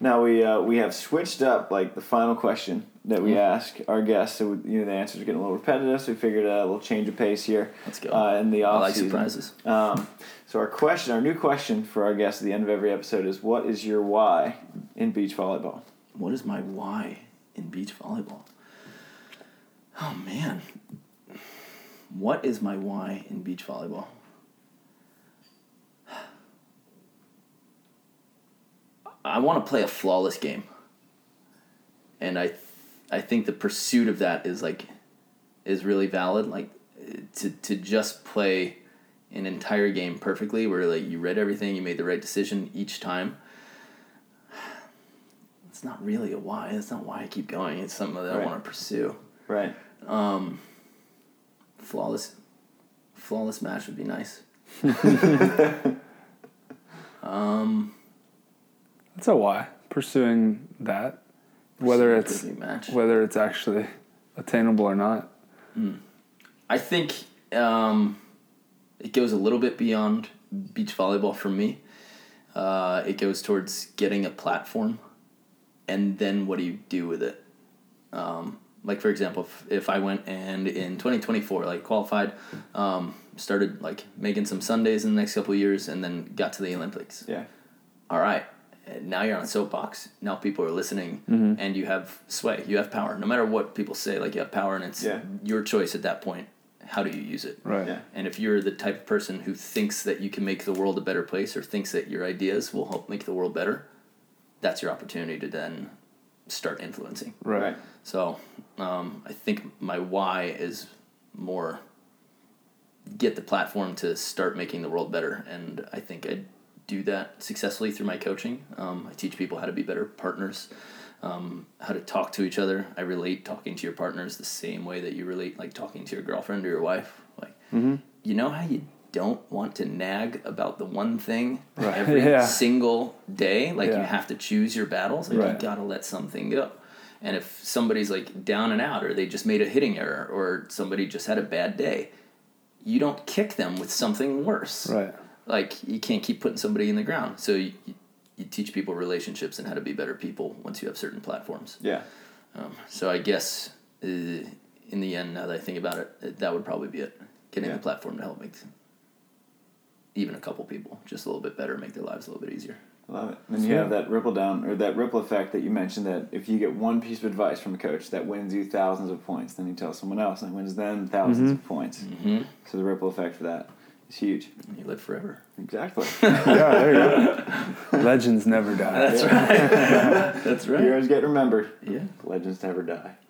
Now we uh, we have switched up like the final question that we ask our guests. So you know the answers are getting a little repetitive. So we figured a little change of pace here Let's go. uh, in the I off like season. surprises. Um, so our question, our new question for our guests at the end of every episode is, "What is your why in beach volleyball?" What is my why in beach volleyball? Oh man. What is my why in beach volleyball? I want to play a flawless game. And I I think the pursuit of that is like is really valid like to to just play an entire game perfectly where like you read everything, you made the right decision each time it's not really a why. It's not why I keep going. It's something that I want to pursue. Right. Um, flawless, flawless match would be nice. um, That's a why. Pursuing that, whether it's match. whether it's actually attainable or not. I think um, it goes a little bit beyond beach volleyball for me. Uh, it goes towards getting a platform, and then what do you do with it? Um, like for example, if, if I went and in twenty twenty four, like qualified, um, started like making some Sundays in the next couple of years, and then got to the Olympics. Yeah. All right, and now you're on a soapbox. Now people are listening, Mm-hmm. and you have sway. You have power. No matter what people say, like you have power, and it's Yeah. your choice at that point. how do you use it? Right. Yeah. And if you're the type of person who thinks that you can make the world a better place or thinks that your ideas will help make the world better, that's your opportunity to then start influencing. Right. Right. So um, I think my why is more get the platform to start making the world better. And I think I do that successfully through my coaching. Um, I teach people how to be better partners, um, how to talk to each other. I relate talking to your partners the same way that you relate like talking to your girlfriend or your wife. Like, you know how you don't want to nag about the one thing Right. every Yeah. single day? Like you have to choose your battles. Like you Right. gotta let something go. And if somebody's like down and out, or they just made a hitting error, or somebody just had a bad day, you don't kick them with something worse. Right. Like you can't keep putting somebody in the ground. So you, you teach people relationships and how to be better people once you have certain platforms. Yeah. Um, so I guess uh, in the end, now that I think about it, uh, that would probably be it. Getting Yeah. the platform to help make even a couple people just a little bit better, make their lives a little bit easier. Love it. Then you have that ripple down or that ripple effect that you mentioned that if you get one piece of advice from a coach that wins you thousands of points, then you tell someone else and it wins them 1000s of points. Mm-hmm. So the ripple effect for that is huge. You live forever. Exactly. Yeah, there you go. Legends never die. That's right. That's right. Heroes get remembered. Yeah. Legends never die.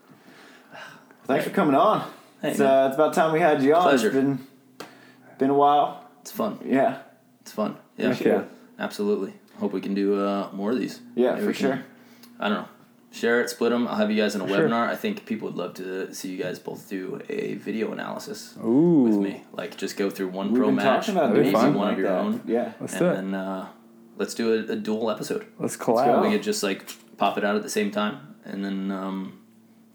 Well, thanks for coming on. Hey, it's, uh, it's about time we had you on. Pleasure. It's been been a while. It's fun. Yeah. It's fun. Yeah. Heck yeah. Absolutely. Hope we can do uh, more of these. Yeah, Maybe for can- sure. I don't know. Share it, split them. I'll have you guys in a For sure. webinar. I think people would love to see you guys both do a video analysis Ooh. with me. Like just go through one We've pro match, talking about That'd be maybe one like of your that. own, Yeah. Let's and do it. then uh, let's do a, a dual episode. Let's go. collab. We could just like pop it out at the same time, and then um,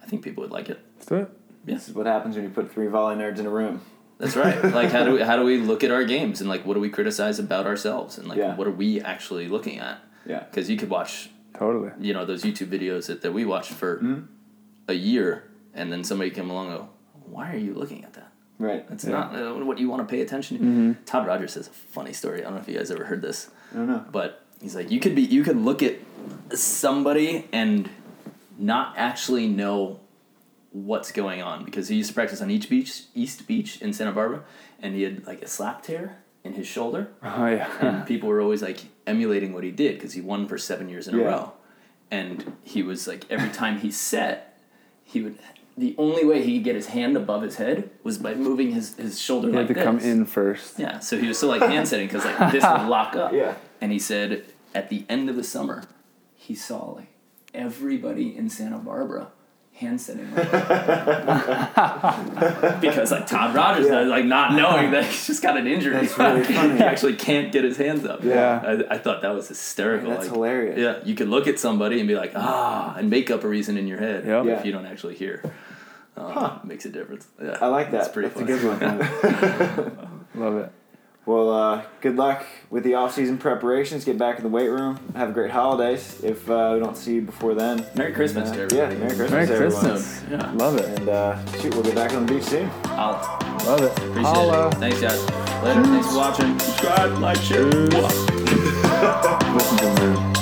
I think people would like it. Let's do it. This is what happens when you put three volley nerds in a room. That's right. like how do we, how do we look at our games and like what do we criticize about ourselves and like Yeah. what are we actually looking at? Yeah. Because you could watch Totally. you know those YouTube videos that, that we watched for Mhm. a year, and then somebody came along and go, "Why are you looking at that? Right. That's Yeah. not uh, what you want to pay attention to." Mm-hmm. Todd Rogers has a funny story. I don't know if you guys ever heard this, I don't know. but he's like, you could be, you could look at somebody and not actually know what's going on because he used to practice on each beach, East Beach in Santa Barbara, and he had like a slap tear in his shoulder Oh yeah. and people were always like emulating what he did because he won for seven years in Yeah. a row and he was like every time he set he would the only way he could get his hand above his head was by moving his, his shoulder you like had to this come in first. yeah so he was still like hand setting because like this would lock up Yeah. and he said at the end of the summer he saw like everybody in santa barbara setting like because like Todd Rogers Yeah. like not knowing that he's just got an injury. That's really funny. he actually can't get his hands up. Yeah. I, I thought that was hysterical. That's like, hilarious. Yeah, you could look at somebody and be like, ah, and make up a reason in your head Yep. If you don't actually hear. Um, Huh. Makes a difference. Yeah, I like that. It's pretty That's funny. a good one. Love it. Well, uh, good luck with the off-season preparations. Get back in the weight room. Have a great holidays. If uh, we don't see you before then. Merry Christmas Uh, to yeah. Merry Christmas, Merry everyone. Christmas. Yeah. Love it. And uh, shoot, we'll get back on the beach soon. I'll Love it. appreciate Holla. it. Thanks, guys. Later. Thanks for watching. Subscribe, like, share. Peace. Mwah.